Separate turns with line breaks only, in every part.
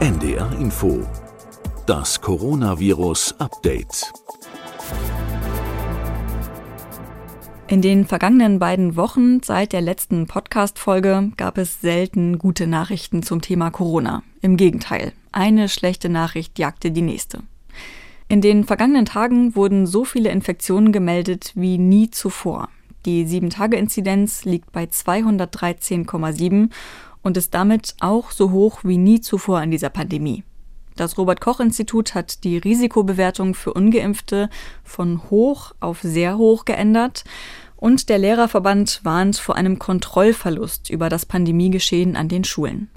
NDR Info. Das Coronavirus Update.
In den vergangenen beiden Wochen seit der letzten Podcast-Folge gab es selten gute Nachrichten zum Thema Corona. Im Gegenteil, eine schlechte Nachricht jagte die nächste. In den vergangenen Tagen wurden so viele Infektionen gemeldet wie nie zuvor. Die 7-Tage-Inzidenz liegt bei 213,7 und ist damit auch so hoch wie nie zuvor in dieser Pandemie. Das Robert Koch Institut hat die Risikobewertung für ungeimpfte von hoch auf sehr hoch geändert und der Lehrerverband warnt vor einem Kontrollverlust über das Pandemiegeschehen an den Schulen.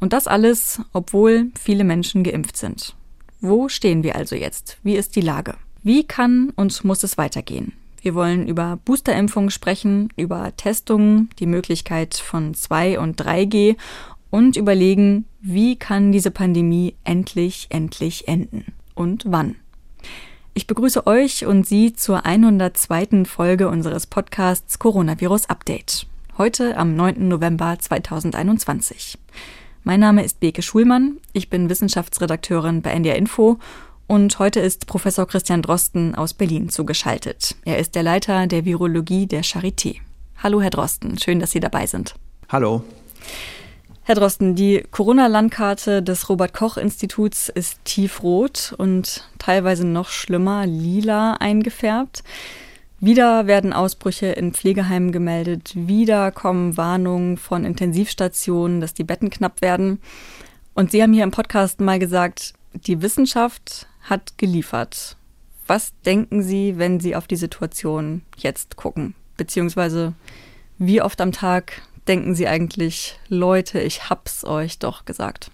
Und das alles, obwohl viele Menschen geimpft sind. Wo stehen wir also jetzt? Wie ist die Lage? Wie kann und muss es weitergehen? Wir wollen über Boosterimpfungen sprechen, über Testungen, die Möglichkeit von 2 und 3G und überlegen, wie kann diese Pandemie endlich, endlich enden und wann. Ich begrüße euch und Sie zur 102. Folge unseres Podcasts Coronavirus Update. Heute am 9. November 2021. Mein Name ist Beke Schulmann, ich bin Wissenschaftsredakteurin bei NDR Info und heute ist Professor Christian Drosten aus Berlin zugeschaltet. Er ist der Leiter der Virologie der Charité. Hallo, Herr Drosten. Schön, dass Sie dabei sind.
Hallo.
Herr Drosten, die Corona-Landkarte des Robert-Koch-Instituts ist tiefrot und teilweise noch schlimmer lila eingefärbt. Wieder werden Ausbrüche in Pflegeheimen gemeldet. Wieder kommen Warnungen von Intensivstationen, dass die Betten knapp werden. Und Sie haben hier im Podcast mal gesagt, die Wissenschaft hat geliefert. Was denken Sie, wenn Sie auf die Situation jetzt gucken? Beziehungsweise wie oft am Tag denken Sie eigentlich, Leute, ich hab's euch doch gesagt?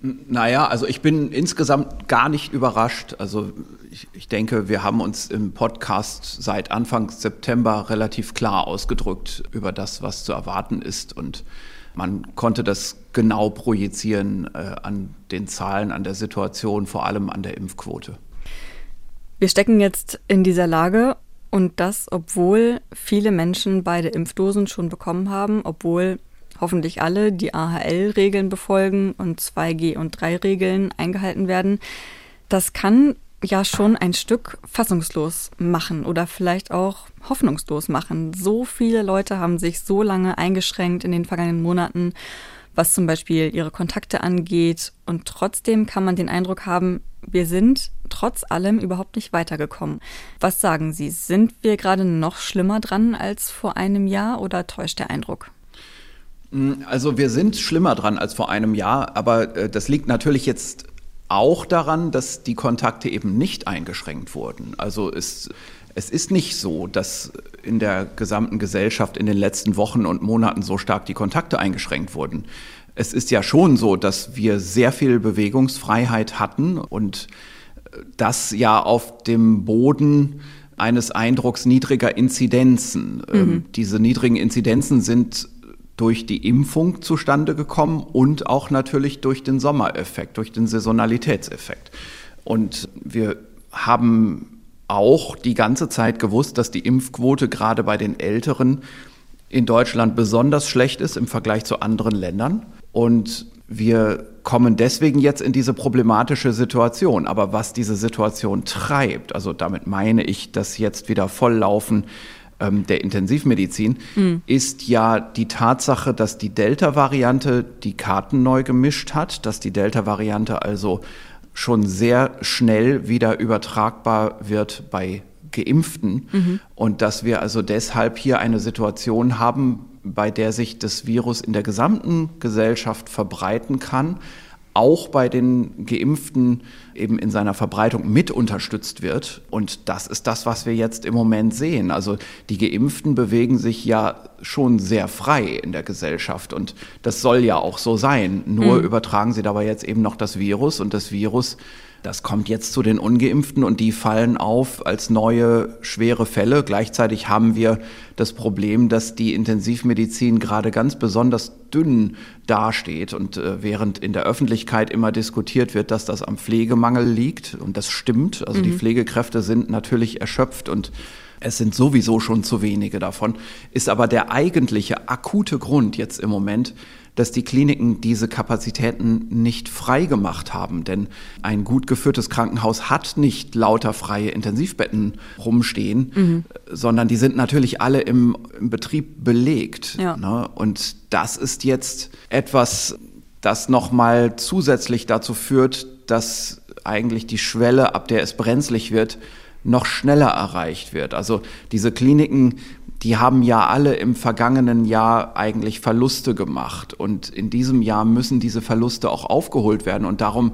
Naja, also ich bin insgesamt gar nicht überrascht. Also ich, ich, denke, wir haben uns im Podcast seit Anfang September relativ klar ausgedrückt über das, was zu erwarten ist. Und man konnte das genau projizieren äh, an den Zahlen, an der Situation, vor allem an der Impfquote.
Wir stecken jetzt in dieser Lage und das, obwohl viele Menschen beide Impfdosen schon bekommen haben, obwohl hoffentlich alle die AHL-Regeln befolgen und 2G und 3-Regeln eingehalten werden. Das kann ja schon ein Stück fassungslos machen oder vielleicht auch hoffnungslos machen. So viele Leute haben sich so lange eingeschränkt in den vergangenen Monaten, was zum Beispiel ihre Kontakte angeht. Und trotzdem kann man den Eindruck haben, wir sind trotz allem überhaupt nicht weitergekommen. Was sagen Sie? Sind wir gerade noch schlimmer dran als vor einem Jahr oder täuscht der Eindruck?
Also wir sind schlimmer dran als vor einem Jahr, aber äh, das liegt natürlich jetzt auch daran, dass die Kontakte eben nicht eingeschränkt wurden. Also es, es ist nicht so, dass in der gesamten Gesellschaft in den letzten Wochen und Monaten so stark die Kontakte eingeschränkt wurden. Es ist ja schon so, dass wir sehr viel Bewegungsfreiheit hatten und das ja auf dem Boden eines Eindrucks niedriger Inzidenzen. Ähm, mhm. diese niedrigen Inzidenzen sind durch die Impfung zustande gekommen und auch natürlich durch den Sommereffekt, durch den Saisonalitätseffekt. Und wir haben auch die ganze Zeit gewusst, dass die Impfquote gerade bei den Älteren in Deutschland besonders schlecht ist im Vergleich zu anderen Ländern. Und wir kommen deswegen jetzt in diese problematische Situation. Aber was diese Situation treibt, also damit meine ich, dass jetzt wieder Volllaufen ähm, der Intensivmedizin, mhm. ist ja die Tatsache, dass die Delta-Variante die Karten neu gemischt hat, dass die Delta-Variante also schon sehr schnell wieder übertragbar wird bei Geimpften mhm. und dass wir also deshalb hier eine Situation haben, bei der sich das Virus in der gesamten Gesellschaft verbreiten kann, auch bei den Geimpften eben in seiner Verbreitung mit unterstützt wird. Und das ist das, was wir jetzt im Moment sehen. Also die Geimpften bewegen sich ja schon sehr frei in der Gesellschaft und das soll ja auch so sein. Nur mhm. übertragen sie dabei jetzt eben noch das Virus und das Virus das kommt jetzt zu den ungeimpften und die fallen auf als neue schwere Fälle. Gleichzeitig haben wir das Problem, dass die Intensivmedizin gerade ganz besonders dünn dasteht und äh, während in der Öffentlichkeit immer diskutiert wird, dass das am Pflegemangel liegt und das stimmt. Also mhm. die Pflegekräfte sind natürlich erschöpft und es sind sowieso schon zu wenige davon, ist aber der eigentliche akute Grund jetzt im Moment, dass die Kliniken diese Kapazitäten nicht frei gemacht haben. Denn ein gut geführtes Krankenhaus hat nicht lauter freie Intensivbetten rumstehen, mhm. sondern die sind natürlich alle im, im Betrieb belegt. Ja. Ne? Und das ist jetzt etwas, das nochmal zusätzlich dazu führt, dass eigentlich die Schwelle, ab der es brenzlig wird, noch schneller erreicht wird. Also diese Kliniken, die haben ja alle im vergangenen Jahr eigentlich Verluste gemacht. Und in diesem Jahr müssen diese Verluste auch aufgeholt werden. Und darum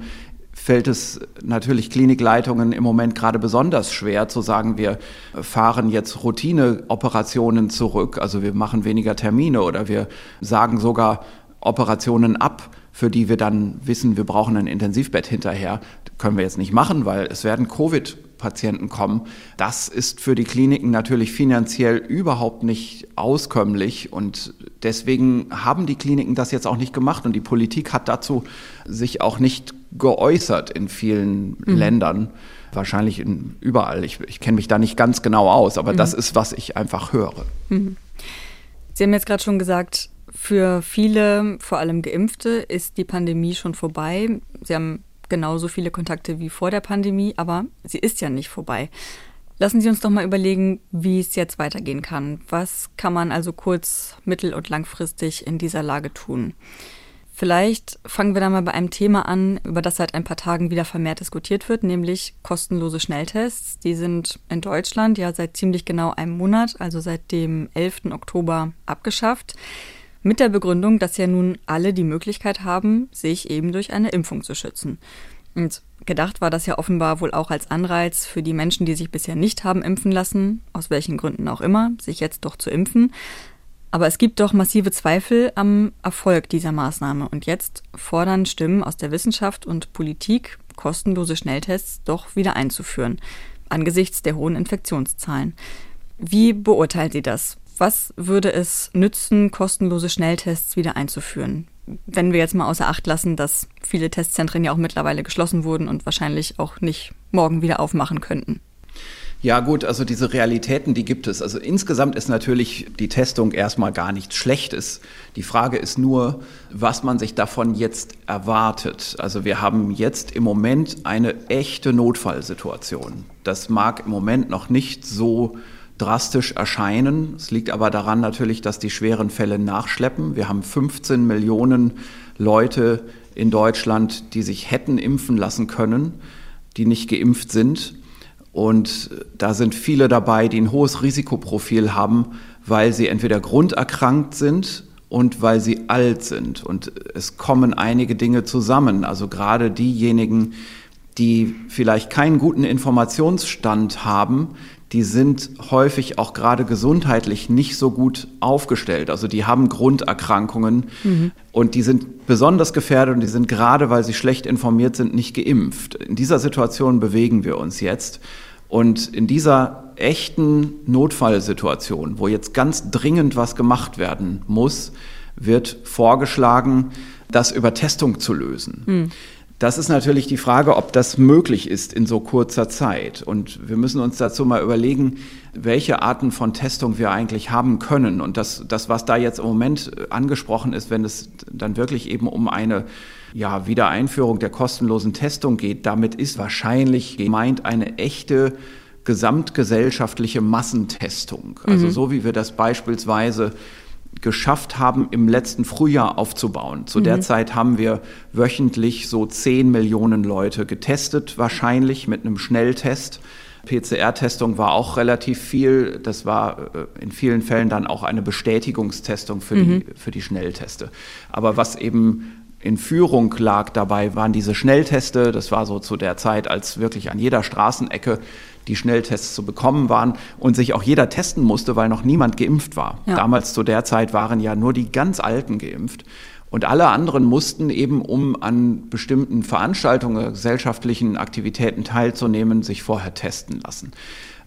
fällt es natürlich Klinikleitungen im Moment gerade besonders schwer zu sagen, wir fahren jetzt Routineoperationen zurück, also wir machen weniger Termine oder wir sagen sogar Operationen ab, für die wir dann wissen, wir brauchen ein Intensivbett hinterher. Können wir jetzt nicht machen, weil es werden Covid Patienten kommen. Das ist für die Kliniken natürlich finanziell überhaupt nicht auskömmlich und deswegen haben die Kliniken das jetzt auch nicht gemacht und die Politik hat dazu sich auch nicht geäußert in vielen mhm. Ländern. Wahrscheinlich in, überall. Ich, ich kenne mich da nicht ganz genau aus, aber mhm. das ist, was ich einfach höre. Mhm.
Sie haben jetzt gerade schon gesagt, für viele, vor allem Geimpfte, ist die Pandemie schon vorbei. Sie haben genauso viele Kontakte wie vor der Pandemie, aber sie ist ja nicht vorbei. Lassen Sie uns doch mal überlegen, wie es jetzt weitergehen kann. Was kann man also kurz-, mittel- und langfristig in dieser Lage tun? Vielleicht fangen wir da mal bei einem Thema an, über das seit ein paar Tagen wieder vermehrt diskutiert wird, nämlich kostenlose Schnelltests. Die sind in Deutschland ja seit ziemlich genau einem Monat, also seit dem 11. Oktober, abgeschafft. Mit der Begründung, dass ja nun alle die Möglichkeit haben, sich eben durch eine Impfung zu schützen. Und gedacht war das ja offenbar wohl auch als Anreiz für die Menschen, die sich bisher nicht haben impfen lassen, aus welchen Gründen auch immer, sich jetzt doch zu impfen. Aber es gibt doch massive Zweifel am Erfolg dieser Maßnahme. Und jetzt fordern Stimmen aus der Wissenschaft und Politik, kostenlose Schnelltests doch wieder einzuführen, angesichts der hohen Infektionszahlen. Wie beurteilt Sie das? Was würde es nützen, kostenlose Schnelltests wieder einzuführen? Wenn wir jetzt mal außer Acht lassen, dass viele Testzentren ja auch mittlerweile geschlossen wurden und wahrscheinlich auch nicht morgen wieder aufmachen könnten.
Ja gut, also diese Realitäten, die gibt es. Also insgesamt ist natürlich die Testung erstmal gar nichts Schlechtes. Die Frage ist nur, was man sich davon jetzt erwartet. Also wir haben jetzt im Moment eine echte Notfallsituation. Das mag im Moment noch nicht so drastisch erscheinen. Es liegt aber daran natürlich, dass die schweren Fälle nachschleppen. Wir haben 15 Millionen Leute in Deutschland, die sich hätten impfen lassen können, die nicht geimpft sind. Und da sind viele dabei, die ein hohes Risikoprofil haben, weil sie entweder grunderkrankt sind und weil sie alt sind. Und es kommen einige Dinge zusammen. Also gerade diejenigen, die vielleicht keinen guten Informationsstand haben, die sind häufig auch gerade gesundheitlich nicht so gut aufgestellt. Also die haben Grunderkrankungen mhm. und die sind besonders gefährdet und die sind gerade, weil sie schlecht informiert sind, nicht geimpft. In dieser Situation bewegen wir uns jetzt. Und in dieser echten Notfallsituation, wo jetzt ganz dringend was gemacht werden muss, wird vorgeschlagen, das über Testung zu lösen. Mhm. Das ist natürlich die Frage, ob das möglich ist in so kurzer Zeit. Und wir müssen uns dazu mal überlegen, welche Arten von Testung wir eigentlich haben können. Und das, das was da jetzt im Moment angesprochen ist, wenn es dann wirklich eben um eine ja, Wiedereinführung der kostenlosen Testung geht, damit ist wahrscheinlich gemeint eine echte gesamtgesellschaftliche Massentestung. Also mhm. so wie wir das beispielsweise geschafft haben, im letzten Frühjahr aufzubauen. Zu mhm. der Zeit haben wir wöchentlich so 10 Millionen Leute getestet, wahrscheinlich mit einem Schnelltest. PCR-Testung war auch relativ viel. Das war äh, in vielen Fällen dann auch eine Bestätigungstestung für, mhm. die, für die Schnellteste. Aber was eben in Führung lag dabei, waren diese Schnellteste. Das war so zu der Zeit, als wirklich an jeder Straßenecke die Schnelltests zu bekommen waren und sich auch jeder testen musste, weil noch niemand geimpft war. Ja. Damals zu der Zeit waren ja nur die ganz Alten geimpft. Und alle anderen mussten eben, um an bestimmten Veranstaltungen, gesellschaftlichen Aktivitäten teilzunehmen, sich vorher testen lassen.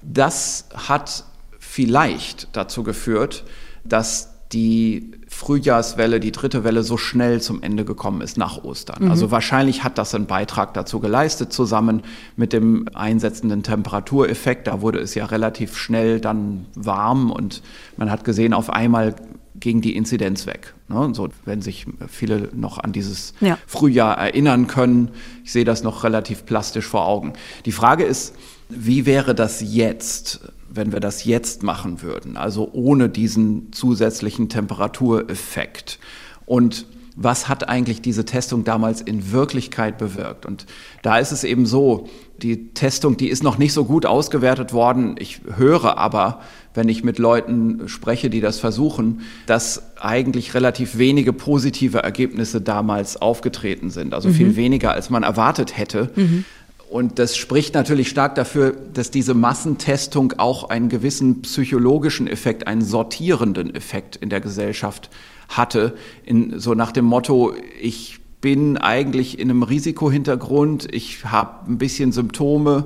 Das hat vielleicht dazu geführt, dass die Frühjahrswelle, die dritte Welle so schnell zum Ende gekommen ist nach Ostern. Mhm. Also wahrscheinlich hat das einen Beitrag dazu geleistet, zusammen mit dem einsetzenden Temperatureffekt. Da wurde es ja relativ schnell dann warm und man hat gesehen, auf einmal ging die Inzidenz weg. Ne? So, wenn sich viele noch an dieses ja. Frühjahr erinnern können. Ich sehe das noch relativ plastisch vor Augen. Die Frage ist, wie wäre das jetzt, wenn wir das jetzt machen würden? Also ohne diesen zusätzlichen Temperatureffekt. Und was hat eigentlich diese Testung damals in Wirklichkeit bewirkt? Und da ist es eben so, die Testung, die ist noch nicht so gut ausgewertet worden. Ich höre aber, wenn ich mit Leuten spreche, die das versuchen, dass eigentlich relativ wenige positive Ergebnisse damals aufgetreten sind. Also mhm. viel weniger, als man erwartet hätte. Mhm. Und das spricht natürlich stark dafür, dass diese Massentestung auch einen gewissen psychologischen Effekt, einen sortierenden Effekt in der Gesellschaft hatte. In, so nach dem Motto, ich bin eigentlich in einem Risikohintergrund, ich habe ein bisschen Symptome,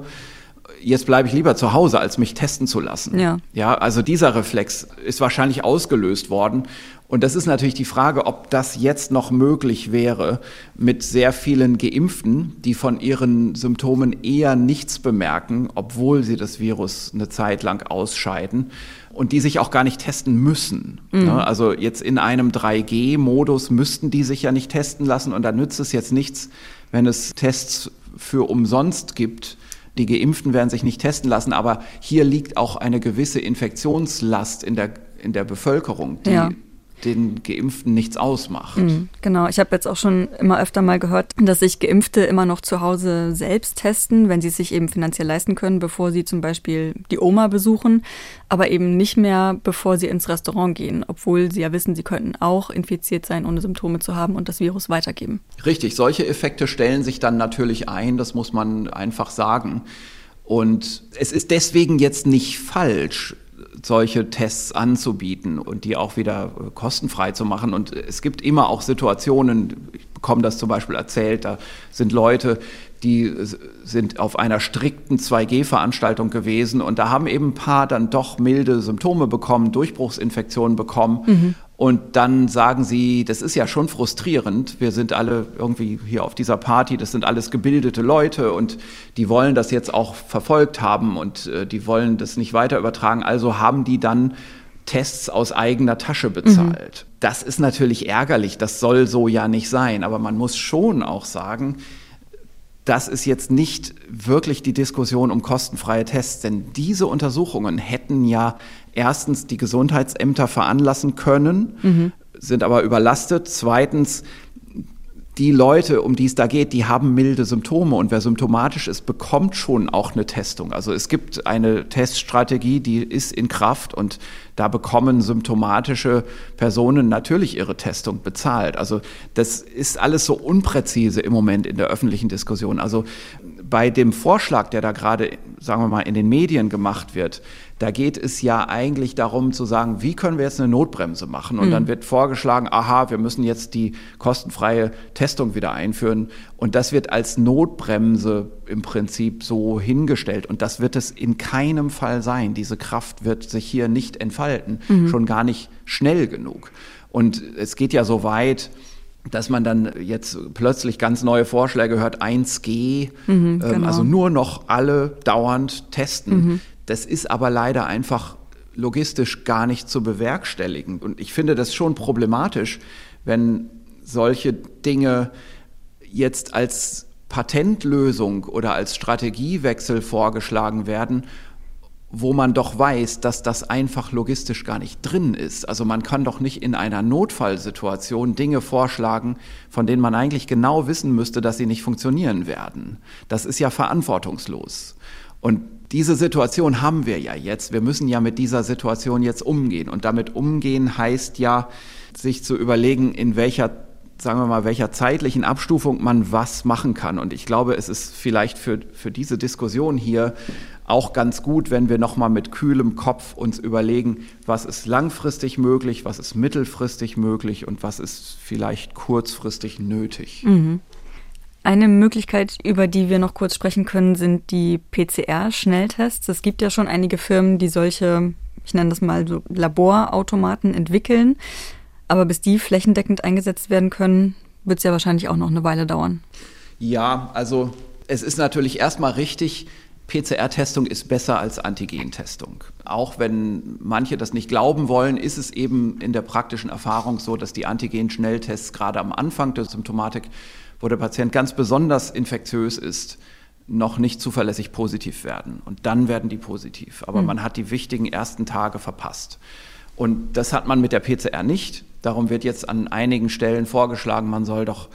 jetzt bleibe ich lieber zu Hause, als mich testen zu lassen. Ja. ja, also dieser Reflex ist wahrscheinlich ausgelöst worden. Und das ist natürlich die Frage, ob das jetzt noch möglich wäre mit sehr vielen Geimpften, die von ihren Symptomen eher nichts bemerken, obwohl sie das Virus eine Zeit lang ausscheiden und die sich auch gar nicht testen müssen. Mhm. Also jetzt in einem 3G-Modus müssten die sich ja nicht testen lassen und da nützt es jetzt nichts, wenn es Tests für umsonst gibt die Geimpften werden sich nicht testen lassen, aber hier liegt auch eine gewisse Infektionslast in der, in der Bevölkerung, die ja den Geimpften nichts ausmacht. Mhm,
genau, ich habe jetzt auch schon immer öfter mal gehört, dass sich Geimpfte immer noch zu Hause selbst testen, wenn sie es sich eben finanziell leisten können, bevor sie zum Beispiel die Oma besuchen, aber eben nicht mehr, bevor sie ins Restaurant gehen, obwohl sie ja wissen, sie könnten auch infiziert sein, ohne Symptome zu haben und das Virus weitergeben.
Richtig, solche Effekte stellen sich dann natürlich ein, das muss man einfach sagen. Und es ist deswegen jetzt nicht falsch, solche Tests anzubieten und die auch wieder äh, kostenfrei zu machen. Und es gibt immer auch Situationen, ich bekomme das zum Beispiel erzählt, da sind Leute, die sind auf einer strikten 2G-Veranstaltung gewesen und da haben eben ein paar dann doch milde Symptome bekommen, Durchbruchsinfektionen bekommen. Mhm. Und dann sagen sie, das ist ja schon frustrierend. Wir sind alle irgendwie hier auf dieser Party, das sind alles gebildete Leute und die wollen das jetzt auch verfolgt haben und äh, die wollen das nicht weiter übertragen. Also haben die dann Tests aus eigener Tasche bezahlt. Mhm. Das ist natürlich ärgerlich, das soll so ja nicht sein, aber man muss schon auch sagen, das ist jetzt nicht wirklich die Diskussion um kostenfreie Tests, denn diese Untersuchungen hätten ja erstens die Gesundheitsämter veranlassen können, mhm. sind aber überlastet. Zweitens, die Leute, um die es da geht, die haben milde Symptome und wer symptomatisch ist, bekommt schon auch eine Testung. Also es gibt eine Teststrategie, die ist in Kraft und da bekommen symptomatische Personen natürlich ihre Testung bezahlt. Also das ist alles so unpräzise im Moment in der öffentlichen Diskussion. Also bei dem Vorschlag, der da gerade, sagen wir mal, in den Medien gemacht wird, da geht es ja eigentlich darum zu sagen, wie können wir jetzt eine Notbremse machen? Und mhm. dann wird vorgeschlagen, aha, wir müssen jetzt die kostenfreie Testung wieder einführen. Und das wird als Notbremse im Prinzip so hingestellt. Und das wird es in keinem Fall sein. Diese Kraft wird sich hier nicht entfalten, mhm. schon gar nicht schnell genug. Und es geht ja so weit, dass man dann jetzt plötzlich ganz neue Vorschläge hört, 1G, mhm, ähm, genau. also nur noch alle dauernd testen. Mhm. Das ist aber leider einfach logistisch gar nicht zu bewerkstelligen. Und ich finde das schon problematisch, wenn solche Dinge jetzt als Patentlösung oder als Strategiewechsel vorgeschlagen werden wo man doch weiß, dass das einfach logistisch gar nicht drin ist. Also man kann doch nicht in einer Notfallsituation Dinge vorschlagen, von denen man eigentlich genau wissen müsste, dass sie nicht funktionieren werden. Das ist ja verantwortungslos. Und diese Situation haben wir ja jetzt. Wir müssen ja mit dieser Situation jetzt umgehen. Und damit umgehen heißt ja, sich zu überlegen, in welcher sagen wir mal, welcher zeitlichen Abstufung man was machen kann. Und ich glaube, es ist vielleicht für, für diese Diskussion hier auch ganz gut, wenn wir nochmal mit kühlem Kopf uns überlegen, was ist langfristig möglich, was ist mittelfristig möglich und was ist vielleicht kurzfristig nötig. Mhm.
Eine Möglichkeit, über die wir noch kurz sprechen können, sind die PCR-Schnelltests. Es gibt ja schon einige Firmen, die solche, ich nenne das mal so Laborautomaten entwickeln. Aber bis die flächendeckend eingesetzt werden können, wird es ja wahrscheinlich auch noch eine Weile dauern.
Ja, also es ist natürlich erstmal richtig, PCR-Testung ist besser als Antigentestung. Auch wenn manche das nicht glauben wollen, ist es eben in der praktischen Erfahrung so, dass die Antigen-Schnelltests gerade am Anfang der Symptomatik, wo der Patient ganz besonders infektiös ist, noch nicht zuverlässig positiv werden. Und dann werden die positiv. Aber mhm. man hat die wichtigen ersten Tage verpasst. Und das hat man mit der PCR nicht. Darum wird jetzt an einigen Stellen vorgeschlagen, man soll doch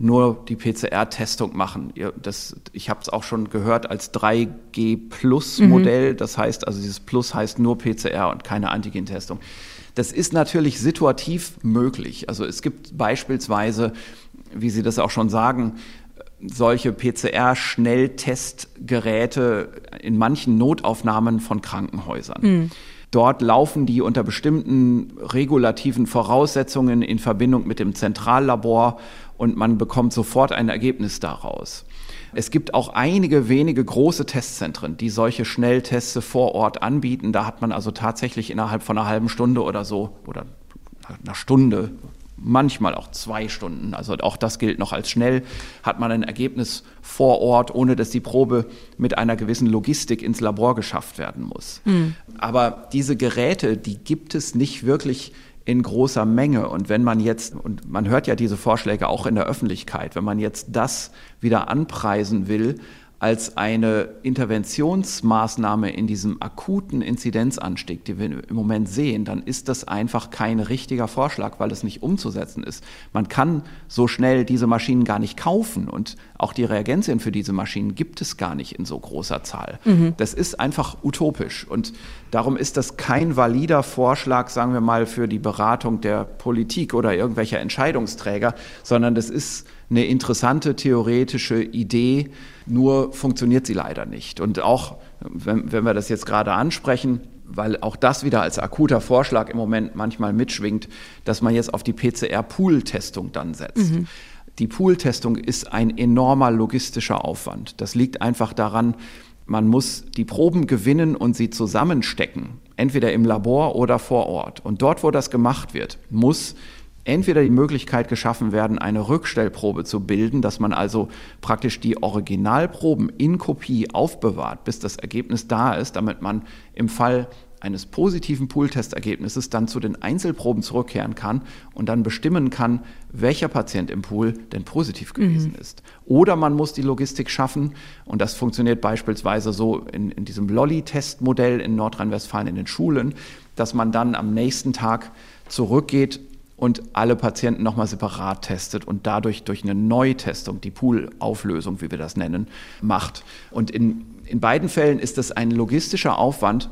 nur die PCR-Testung machen. Das, ich habe es auch schon gehört als 3G-Plus-Modell. Mhm. Das heißt also, dieses Plus heißt nur PCR und keine Antigen-Testung. Das ist natürlich situativ möglich. Also es gibt beispielsweise, wie Sie das auch schon sagen, solche PCR-Schnelltestgeräte in manchen Notaufnahmen von Krankenhäusern. Mhm. Dort laufen die unter bestimmten regulativen Voraussetzungen in Verbindung mit dem Zentrallabor und man bekommt sofort ein Ergebnis daraus. Es gibt auch einige wenige große Testzentren, die solche Schnelltests vor Ort anbieten. Da hat man also tatsächlich innerhalb von einer halben Stunde oder so oder einer Stunde manchmal auch zwei Stunden, also auch das gilt noch als schnell, hat man ein Ergebnis vor Ort, ohne dass die Probe mit einer gewissen Logistik ins Labor geschafft werden muss. Mhm. Aber diese Geräte, die gibt es nicht wirklich in großer Menge. Und wenn man jetzt, und man hört ja diese Vorschläge auch in der Öffentlichkeit, wenn man jetzt das wieder anpreisen will, als eine Interventionsmaßnahme in diesem akuten Inzidenzanstieg, den wir im Moment sehen, dann ist das einfach kein richtiger Vorschlag, weil es nicht umzusetzen ist. Man kann so schnell diese Maschinen gar nicht kaufen und auch die Reagenzien für diese Maschinen gibt es gar nicht in so großer Zahl. Mhm. Das ist einfach utopisch und darum ist das kein valider Vorschlag, sagen wir mal, für die Beratung der Politik oder irgendwelcher Entscheidungsträger, sondern das ist eine interessante theoretische Idee, nur funktioniert sie leider nicht. Und auch, wenn, wenn wir das jetzt gerade ansprechen, weil auch das wieder als akuter Vorschlag im Moment manchmal mitschwingt, dass man jetzt auf die PCR-Pool-Testung dann setzt. Mhm. Die Pool-Testung ist ein enormer logistischer Aufwand. Das liegt einfach daran, man muss die Proben gewinnen und sie zusammenstecken, entweder im Labor oder vor Ort. Und dort, wo das gemacht wird, muss entweder die Möglichkeit geschaffen werden, eine Rückstellprobe zu bilden, dass man also praktisch die Originalproben in Kopie aufbewahrt, bis das Ergebnis da ist, damit man im Fall eines positiven Pooltestergebnisses dann zu den Einzelproben zurückkehren kann und dann bestimmen kann, welcher Patient im Pool denn positiv gewesen mhm. ist. Oder man muss die Logistik schaffen, und das funktioniert beispielsweise so in, in diesem Lolly-Testmodell in Nordrhein-Westfalen in den Schulen, dass man dann am nächsten Tag zurückgeht und alle Patienten nochmal separat testet und dadurch durch eine Neutestung, die Pool-Auflösung, wie wir das nennen, macht. Und in, in beiden Fällen ist das ein logistischer Aufwand,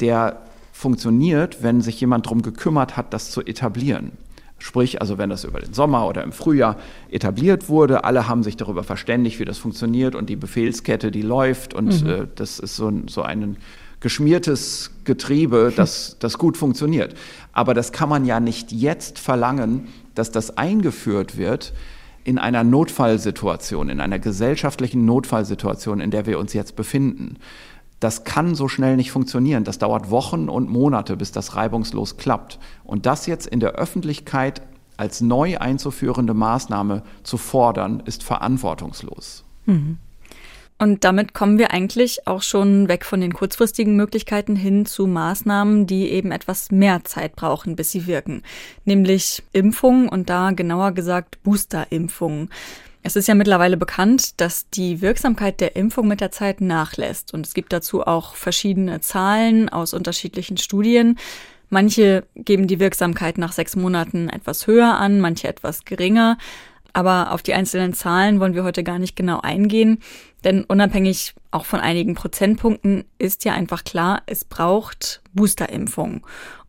der funktioniert, wenn sich jemand darum gekümmert hat, das zu etablieren. Sprich, also wenn das über den Sommer oder im Frühjahr etabliert wurde, alle haben sich darüber verständigt, wie das funktioniert und die Befehlskette, die läuft und mhm. äh, das ist so, so ein geschmiertes Getriebe, das, das gut funktioniert. Aber das kann man ja nicht jetzt verlangen, dass das eingeführt wird in einer Notfallsituation, in einer gesellschaftlichen Notfallsituation, in der wir uns jetzt befinden. Das kann so schnell nicht funktionieren. Das dauert Wochen und Monate, bis das reibungslos klappt. Und das jetzt in der Öffentlichkeit als neu einzuführende Maßnahme zu fordern, ist verantwortungslos. Mhm.
Und damit kommen wir eigentlich auch schon weg von den kurzfristigen Möglichkeiten hin zu Maßnahmen, die eben etwas mehr Zeit brauchen, bis sie wirken. Nämlich Impfungen und da genauer gesagt Boosterimpfungen. Es ist ja mittlerweile bekannt, dass die Wirksamkeit der Impfung mit der Zeit nachlässt. Und es gibt dazu auch verschiedene Zahlen aus unterschiedlichen Studien. Manche geben die Wirksamkeit nach sechs Monaten etwas höher an, manche etwas geringer. Aber auf die einzelnen Zahlen wollen wir heute gar nicht genau eingehen, denn unabhängig auch von einigen Prozentpunkten ist ja einfach klar, es braucht Boosterimpfungen.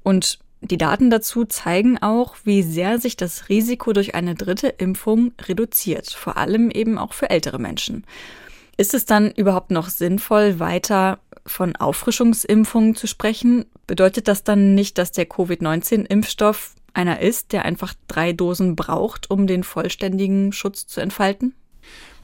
Und die Daten dazu zeigen auch, wie sehr sich das Risiko durch eine dritte Impfung reduziert, vor allem eben auch für ältere Menschen. Ist es dann überhaupt noch sinnvoll, weiter von Auffrischungsimpfungen zu sprechen? Bedeutet das dann nicht, dass der Covid-19-Impfstoff einer ist, der einfach drei Dosen braucht, um den vollständigen Schutz zu entfalten?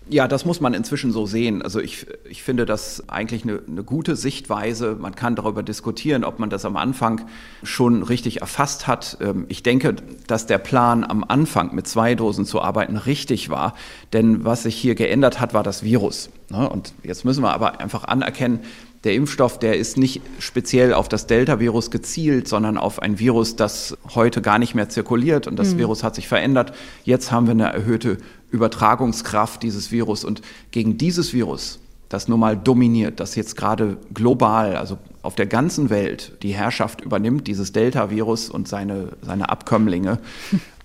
Ja, das muss man inzwischen so sehen. Also ich, ich finde das eigentlich eine, eine gute Sichtweise. Man kann darüber diskutieren, ob man das am Anfang schon richtig erfasst hat. Ähm, ich denke, dass der Plan am Anfang mit zwei Dosen zu arbeiten richtig war. Denn was sich hier geändert hat, war das Virus. Ne? Und jetzt müssen wir aber einfach anerkennen, der Impfstoff, der ist nicht speziell auf das Delta-Virus gezielt, sondern auf ein Virus, das heute gar nicht mehr zirkuliert und das mhm. Virus hat sich verändert. Jetzt haben wir eine erhöhte Übertragungskraft dieses Virus und gegen dieses Virus, das nun mal dominiert, das jetzt gerade global, also auf der ganzen Welt die Herrschaft übernimmt, dieses Delta-Virus und seine, seine Abkömmlinge,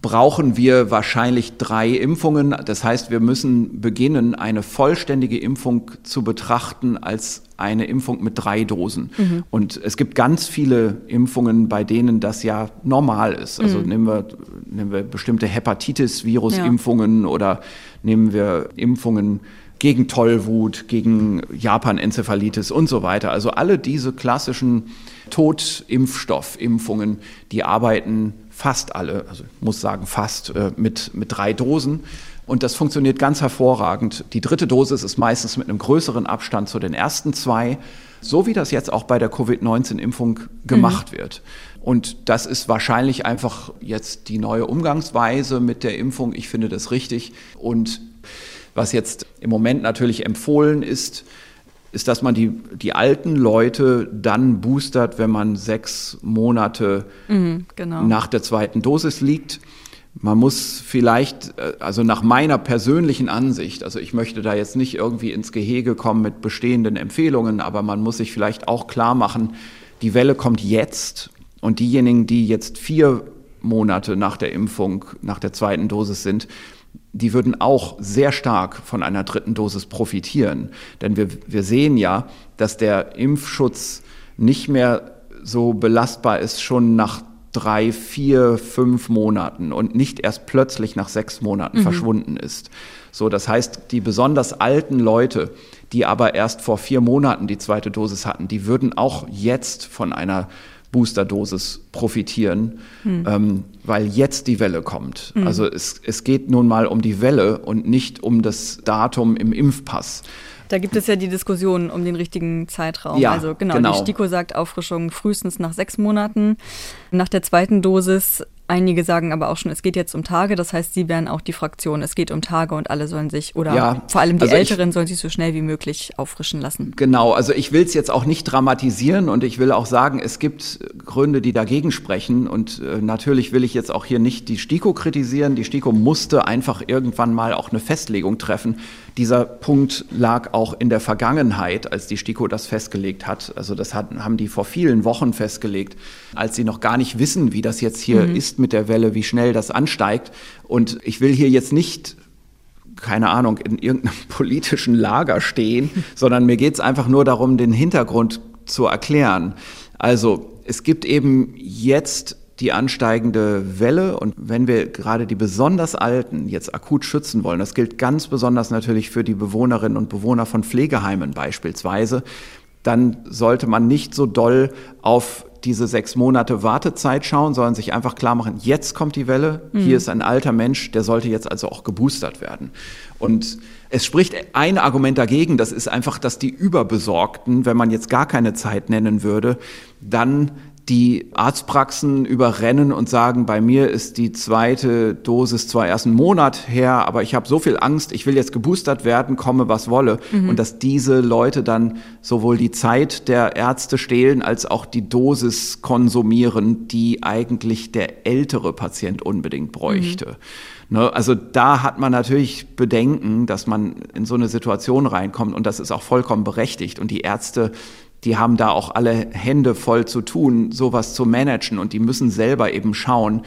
brauchen wir wahrscheinlich drei Impfungen. Das heißt, wir müssen beginnen, eine vollständige Impfung zu betrachten als eine Impfung mit drei Dosen. Mhm. Und es gibt ganz viele Impfungen, bei denen das ja normal ist. Also mhm. nehmen, wir, nehmen wir bestimmte Hepatitis-Virus-Impfungen ja. oder nehmen wir Impfungen gegen Tollwut, gegen Japan-Enzephalitis und so weiter. Also alle diese klassischen Totimpfstoffimpfungen, die arbeiten fast alle, also ich muss sagen fast, äh, mit, mit drei Dosen. Und das funktioniert ganz hervorragend. Die dritte Dosis ist meistens mit einem größeren Abstand zu den ersten zwei, so wie das jetzt auch bei der Covid-19-Impfung gemacht mhm. wird. Und das ist wahrscheinlich einfach jetzt die neue Umgangsweise mit der Impfung. Ich finde das richtig. Und was jetzt im Moment natürlich empfohlen ist, ist, dass man die, die alten Leute dann boostert, wenn man sechs Monate mhm, genau. nach der zweiten Dosis liegt. Man muss vielleicht, äh, also nach meiner persönlichen Ansicht, also ich möchte da jetzt nicht irgendwie ins Gehege kommen mit bestehenden Empfehlungen, aber man muss sich vielleicht auch klar machen, die Welle kommt jetzt und diejenigen, die jetzt vier Monate nach der Impfung, nach der zweiten Dosis sind, die würden auch sehr stark von einer dritten Dosis profitieren. Denn wir, wir sehen ja, dass der Impfschutz nicht mehr so belastbar ist schon nach drei, vier, fünf Monaten und nicht erst plötzlich nach sechs Monaten mhm. verschwunden ist. So, das heißt, die besonders alten Leute, die aber erst vor vier Monaten die zweite Dosis hatten, die würden auch jetzt von einer Boosterdosis profitieren, hm. ähm, weil jetzt die Welle kommt. Hm. Also es, es geht nun mal um die Welle und nicht um das Datum im Impfpass.
Da gibt es ja die Diskussion um den richtigen Zeitraum. Ja, also genau, genau, die STIKO sagt Auffrischung frühestens nach sechs Monaten. Nach der zweiten Dosis Einige sagen aber auch schon, es geht jetzt um Tage, das heißt, sie wären auch die Fraktion, es geht um Tage und alle sollen sich, oder ja, vor allem die also Älteren ich, sollen sich so schnell wie möglich auffrischen lassen.
Genau, also ich will es jetzt auch nicht dramatisieren und ich will auch sagen, es gibt Gründe, die dagegen sprechen und äh, natürlich will ich jetzt auch hier nicht die STIKO kritisieren. Die STIKO musste einfach irgendwann mal auch eine Festlegung treffen. Dieser Punkt lag auch in der Vergangenheit, als die STIKO das festgelegt hat. Also das hat, haben die vor vielen Wochen festgelegt, als sie noch gar nicht wissen, wie das jetzt hier mhm. ist mit der Welle, wie schnell das ansteigt. Und ich will hier jetzt nicht keine Ahnung, in irgendeinem politischen Lager stehen, sondern mir geht es einfach nur darum, den Hintergrund zu erklären. Also es gibt eben jetzt die ansteigende Welle und wenn wir gerade die besonders Alten jetzt akut schützen wollen, das gilt ganz besonders natürlich für die Bewohnerinnen und Bewohner von Pflegeheimen beispielsweise, dann sollte man nicht so doll auf diese sechs Monate Wartezeit schauen, sondern sich einfach klar machen, jetzt kommt die Welle, mhm. hier ist ein alter Mensch, der sollte jetzt also auch geboostert werden. Und es spricht ein Argument dagegen, das ist einfach, dass die Überbesorgten, wenn man jetzt gar keine Zeit nennen würde, dann die Arztpraxen überrennen und sagen, bei mir ist die zweite Dosis zwar erst einen Monat her, aber ich habe so viel Angst, ich will jetzt geboostert werden, komme was wolle. Mhm. Und dass diese Leute dann sowohl die Zeit der Ärzte stehlen, als auch die Dosis konsumieren, die eigentlich der ältere Patient unbedingt bräuchte. Mhm. Ne, also da hat man natürlich Bedenken, dass man in so eine Situation reinkommt und das ist auch vollkommen berechtigt. Und die Ärzte die haben da auch alle Hände voll zu tun, sowas zu managen und die müssen selber eben schauen,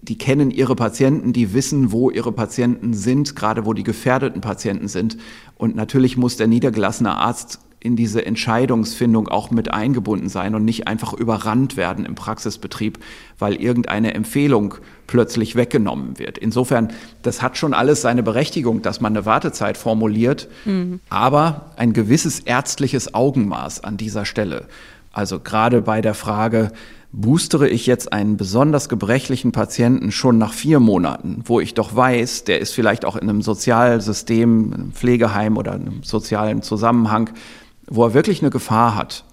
die kennen ihre Patienten, die wissen, wo ihre Patienten sind, gerade wo die gefährdeten Patienten sind. Und natürlich muss der niedergelassene Arzt in diese Entscheidungsfindung auch mit eingebunden sein und nicht einfach überrannt werden im Praxisbetrieb, weil irgendeine Empfehlung plötzlich weggenommen wird. Insofern, das hat schon alles seine Berechtigung, dass man eine Wartezeit formuliert, mhm. aber ein gewisses ärztliches Augenmaß an dieser Stelle. Also gerade bei der Frage, boostere ich jetzt einen besonders gebrechlichen Patienten schon nach vier Monaten, wo ich doch weiß, der ist vielleicht auch in einem Sozialsystem, einem Pflegeheim oder einem sozialen Zusammenhang, wo er wirklich eine Gefahr hat.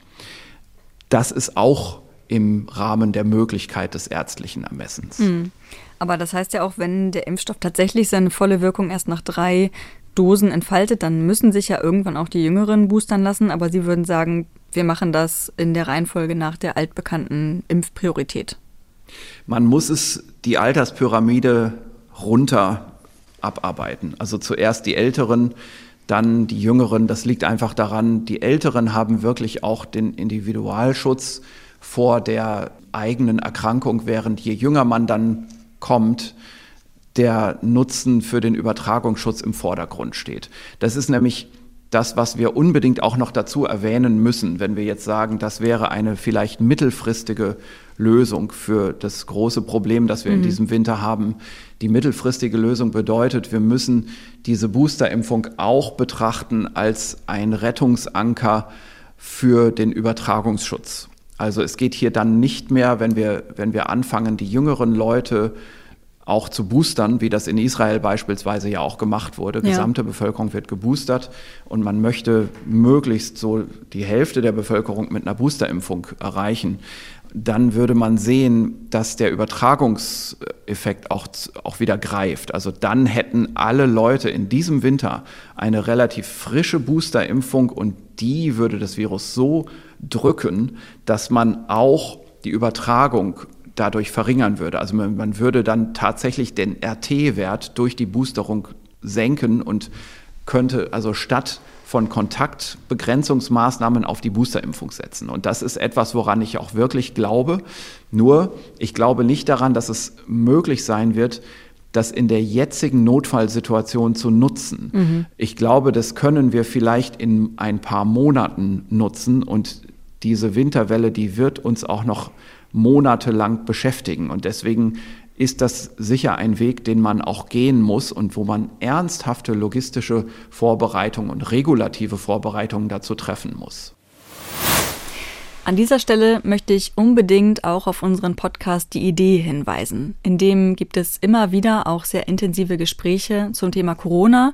Das ist auch im Rahmen der Möglichkeit des ärztlichen Ermessens. Mhm.
Aber das heißt ja auch, wenn der Impfstoff tatsächlich seine volle Wirkung erst nach drei Dosen entfaltet, dann müssen sich ja irgendwann auch die Jüngeren boostern lassen. Aber Sie würden sagen, wir machen das in der Reihenfolge nach der altbekannten Impfpriorität.
Man muss es die Alterspyramide runter abarbeiten. Also zuerst die Älteren, dann die Jüngeren. Das liegt einfach daran, die Älteren haben wirklich auch den Individualschutz vor der eigenen Erkrankung, während je jünger man dann kommt, der Nutzen für den Übertragungsschutz im Vordergrund steht. Das ist nämlich das, was wir unbedingt auch noch dazu erwähnen müssen, wenn wir jetzt sagen, das wäre eine vielleicht mittelfristige Lösung für das große Problem, das wir mhm. in diesem Winter haben. Die mittelfristige Lösung bedeutet, wir müssen diese Boosterimpfung auch betrachten als ein Rettungsanker für den Übertragungsschutz. Also es geht hier dann nicht mehr, wenn wir, wenn wir anfangen, die jüngeren Leute auch zu boostern, wie das in Israel beispielsweise ja auch gemacht wurde. Die gesamte Bevölkerung wird geboostert und man möchte möglichst so die Hälfte der Bevölkerung mit einer Boosterimpfung erreichen. Dann würde man sehen, dass der Übertragungseffekt auch, auch wieder greift. Also dann hätten alle Leute in diesem Winter eine relativ frische Boosterimpfung und die würde das Virus so drücken, dass man auch die Übertragung dadurch verringern würde. Also man, man würde dann tatsächlich den RT-Wert durch die Boosterung senken und könnte also statt von Kontaktbegrenzungsmaßnahmen auf die Boosterimpfung setzen. Und das ist etwas, woran ich auch wirklich glaube. Nur, ich glaube nicht daran, dass es möglich sein wird, das in der jetzigen Notfallsituation zu nutzen. Mhm. Ich glaube, das können wir vielleicht in ein paar Monaten nutzen und diese Winterwelle, die wird uns auch noch monatelang beschäftigen. Und deswegen ist das sicher ein Weg, den man auch gehen muss und wo man ernsthafte logistische Vorbereitungen und regulative Vorbereitungen dazu treffen muss.
An dieser Stelle möchte ich unbedingt auch auf unseren Podcast Die Idee hinweisen. In dem gibt es immer wieder auch sehr intensive Gespräche zum Thema Corona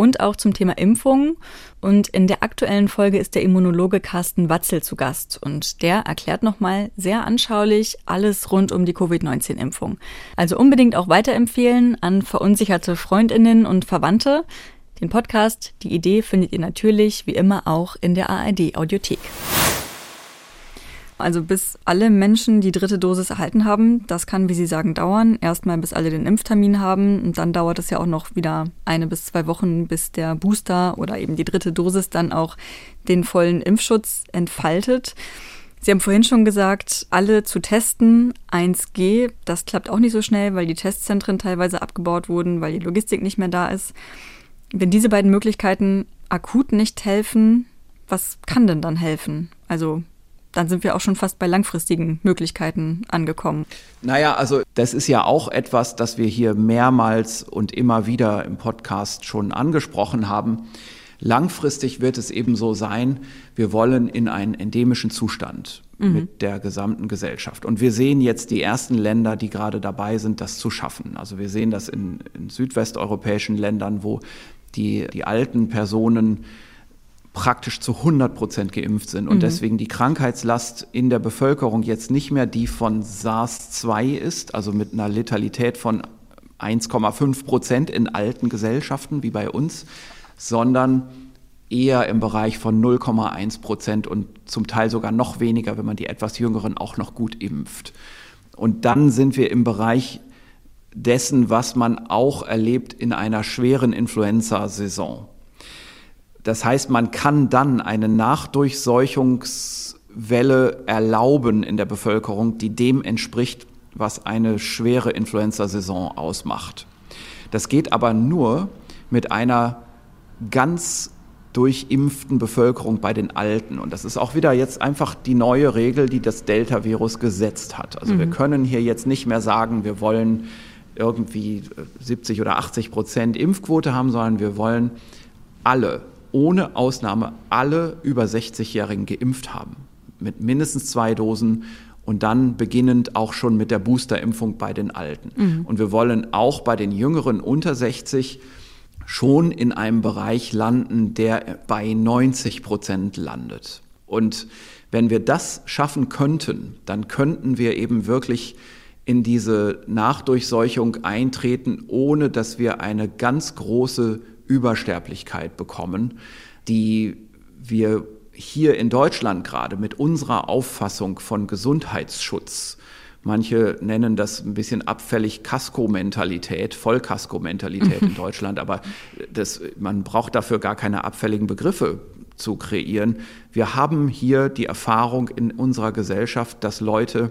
und auch zum Thema Impfungen. Und in der aktuellen Folge ist der Immunologe Carsten Watzel zu Gast und der erklärt nochmal sehr anschaulich alles rund um die Covid-19-Impfung. Also unbedingt auch weiterempfehlen an verunsicherte Freundinnen und Verwandte. Den Podcast, die Idee findet ihr natürlich wie immer auch in der ARD Audiothek. Also bis alle Menschen die dritte Dosis erhalten haben, das kann, wie Sie sagen, dauern. Erstmal bis alle den Impftermin haben und dann dauert es ja auch noch wieder eine bis zwei Wochen, bis der Booster oder eben die dritte Dosis dann auch den vollen Impfschutz entfaltet. Sie haben vorhin schon gesagt, alle zu testen, 1G, das klappt auch nicht so schnell, weil die Testzentren teilweise abgebaut wurden, weil die Logistik nicht mehr da ist. Wenn diese beiden Möglichkeiten akut nicht helfen, was kann denn dann helfen? Also dann sind wir auch schon fast bei langfristigen Möglichkeiten angekommen.
Naja, also das ist ja auch etwas, das wir hier mehrmals und immer wieder im Podcast schon angesprochen haben. Langfristig wird es eben so sein, wir wollen in einen endemischen Zustand mhm. mit der gesamten Gesellschaft. Und wir sehen jetzt die ersten Länder, die gerade dabei sind, das zu schaffen. Also wir sehen das in, in südwesteuropäischen Ländern, wo die, die alten Personen praktisch zu 100 Prozent geimpft sind und mhm. deswegen die Krankheitslast in der Bevölkerung jetzt nicht mehr die von SARS-2 ist, also mit einer Letalität von 1,5 Prozent in alten Gesellschaften wie bei uns, sondern eher im Bereich von 0,1 Prozent und zum Teil sogar noch weniger, wenn man die etwas Jüngeren auch noch gut impft. Und dann sind wir im Bereich dessen, was man auch erlebt in einer schweren Influenza-Saison. Das heißt, man kann dann eine Nachdurchseuchungswelle erlauben in der Bevölkerung, die dem entspricht, was eine schwere Influenza-Saison ausmacht. Das geht aber nur mit einer ganz durchimpften Bevölkerung bei den Alten. Und das ist auch wieder jetzt einfach die neue Regel, die das Delta-Virus gesetzt hat. Also mhm. wir können hier jetzt nicht mehr sagen, wir wollen irgendwie 70 oder 80 Prozent Impfquote haben, sondern wir wollen alle ohne Ausnahme alle über 60-Jährigen geimpft haben. Mit mindestens zwei Dosen und dann beginnend auch schon mit der Boosterimpfung bei den Alten. Mhm. Und wir wollen auch bei den Jüngeren unter 60 schon in einem Bereich landen, der bei 90 Prozent landet. Und wenn wir das schaffen könnten, dann könnten wir eben wirklich in diese Nachdurchseuchung eintreten, ohne dass wir eine ganz große Übersterblichkeit bekommen, die wir hier in Deutschland gerade mit unserer Auffassung von Gesundheitsschutz, manche nennen das ein bisschen abfällig Kasko-Mentalität, Vollkasko-Mentalität in Deutschland, aber das, man braucht dafür gar keine abfälligen Begriffe zu kreieren. Wir haben hier die Erfahrung in unserer Gesellschaft, dass Leute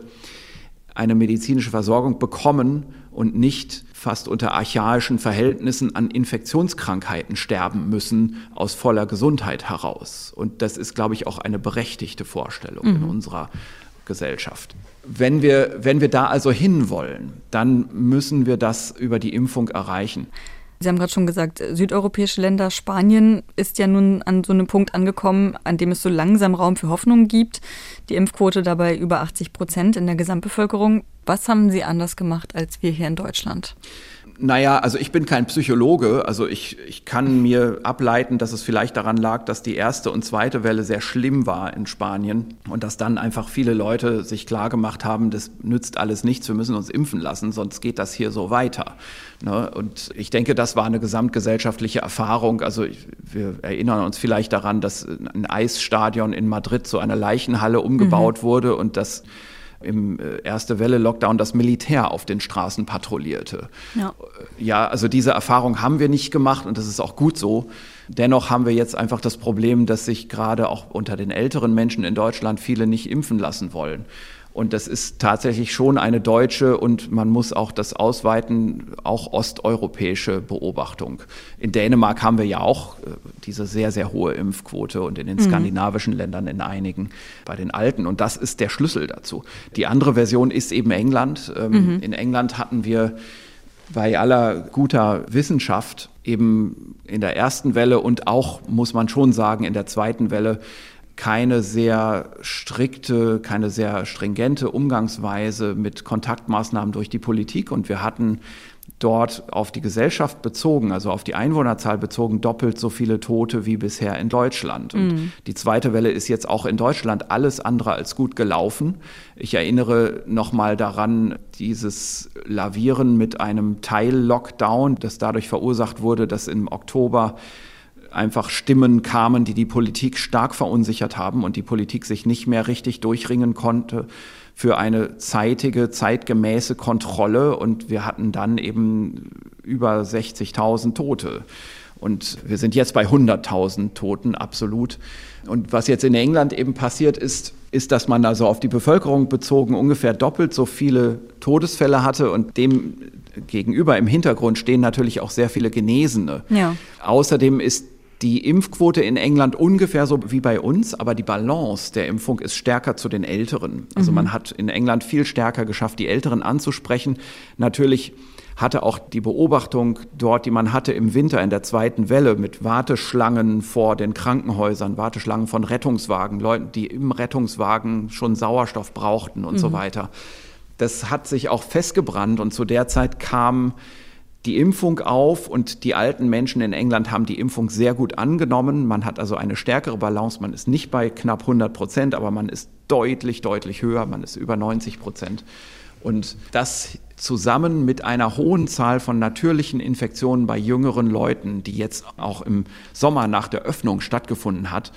eine medizinische Versorgung bekommen und nicht fast unter archaischen Verhältnissen an Infektionskrankheiten sterben müssen aus voller Gesundheit heraus. Und das ist, glaube ich, auch eine berechtigte Vorstellung mhm. in unserer Gesellschaft. Wenn wir, wenn wir da also hinwollen, dann müssen wir das über die Impfung erreichen.
Sie haben gerade schon gesagt, südeuropäische Länder, Spanien ist ja nun an so einem Punkt angekommen, an dem es so langsam Raum für Hoffnung gibt. Die Impfquote dabei über 80 Prozent in der Gesamtbevölkerung. Was haben Sie anders gemacht als wir hier in Deutschland?
Naja, also ich bin kein Psychologe, also ich, ich kann mir ableiten, dass es vielleicht daran lag, dass die erste und zweite Welle sehr schlimm war in Spanien und dass dann einfach viele Leute sich klargemacht haben, das nützt alles nichts, wir müssen uns impfen lassen, sonst geht das hier so weiter. Ne? Und ich denke, das war eine gesamtgesellschaftliche Erfahrung. Also wir erinnern uns vielleicht daran, dass ein Eisstadion in Madrid zu einer Leichenhalle umgebaut mhm. wurde und das im äh, erste Welle Lockdown das Militär auf den Straßen patrouillierte. Ja. ja, also diese Erfahrung haben wir nicht gemacht und das ist auch gut so. Dennoch haben wir jetzt einfach das Problem, dass sich gerade auch unter den älteren Menschen in Deutschland viele nicht impfen lassen wollen. Und das ist tatsächlich schon eine deutsche und man muss auch das ausweiten, auch osteuropäische Beobachtung. In Dänemark haben wir ja auch äh, diese sehr, sehr hohe Impfquote und in den mhm. skandinavischen Ländern in einigen bei den Alten. Und das ist der Schlüssel dazu. Die andere Version ist eben England. Ähm, mhm. In England hatten wir bei aller guter Wissenschaft eben in der ersten Welle und auch, muss man schon sagen, in der zweiten Welle keine sehr strikte, keine sehr stringente Umgangsweise mit Kontaktmaßnahmen durch die Politik. Und wir hatten dort auf die Gesellschaft bezogen, also auf die Einwohnerzahl bezogen, doppelt so viele Tote wie bisher in Deutschland. Und mm. die zweite Welle ist jetzt auch in Deutschland alles andere als gut gelaufen. Ich erinnere nochmal daran, dieses Lavieren mit einem Teil-Lockdown, das dadurch verursacht wurde, dass im Oktober einfach Stimmen kamen, die die Politik stark verunsichert haben und die Politik sich nicht mehr richtig durchringen konnte für eine zeitige, zeitgemäße Kontrolle. Und wir hatten dann eben über 60.000 Tote. Und wir sind jetzt bei 100.000 Toten, absolut. Und was jetzt in England eben passiert ist, ist, dass man also auf die Bevölkerung bezogen ungefähr doppelt so viele Todesfälle hatte und dem gegenüber im Hintergrund stehen natürlich auch sehr viele Genesene. Ja. Außerdem ist die Impfquote in England ungefähr so wie bei uns, aber die Balance der Impfung ist stärker zu den Älteren. Also mhm. man hat in England viel stärker geschafft, die Älteren anzusprechen. Natürlich hatte auch die Beobachtung dort, die man hatte im Winter in der zweiten Welle mit Warteschlangen vor den Krankenhäusern, Warteschlangen von Rettungswagen, Leuten, die im Rettungswagen schon Sauerstoff brauchten und mhm. so weiter. Das hat sich auch festgebrannt und zu der Zeit kam die Impfung auf und die alten Menschen in England haben die Impfung sehr gut angenommen. Man hat also eine stärkere Balance. Man ist nicht bei knapp 100 Prozent, aber man ist deutlich, deutlich höher. Man ist über 90 Prozent. Und das zusammen mit einer hohen Zahl von natürlichen Infektionen bei jüngeren Leuten, die jetzt auch im Sommer nach der Öffnung stattgefunden hat,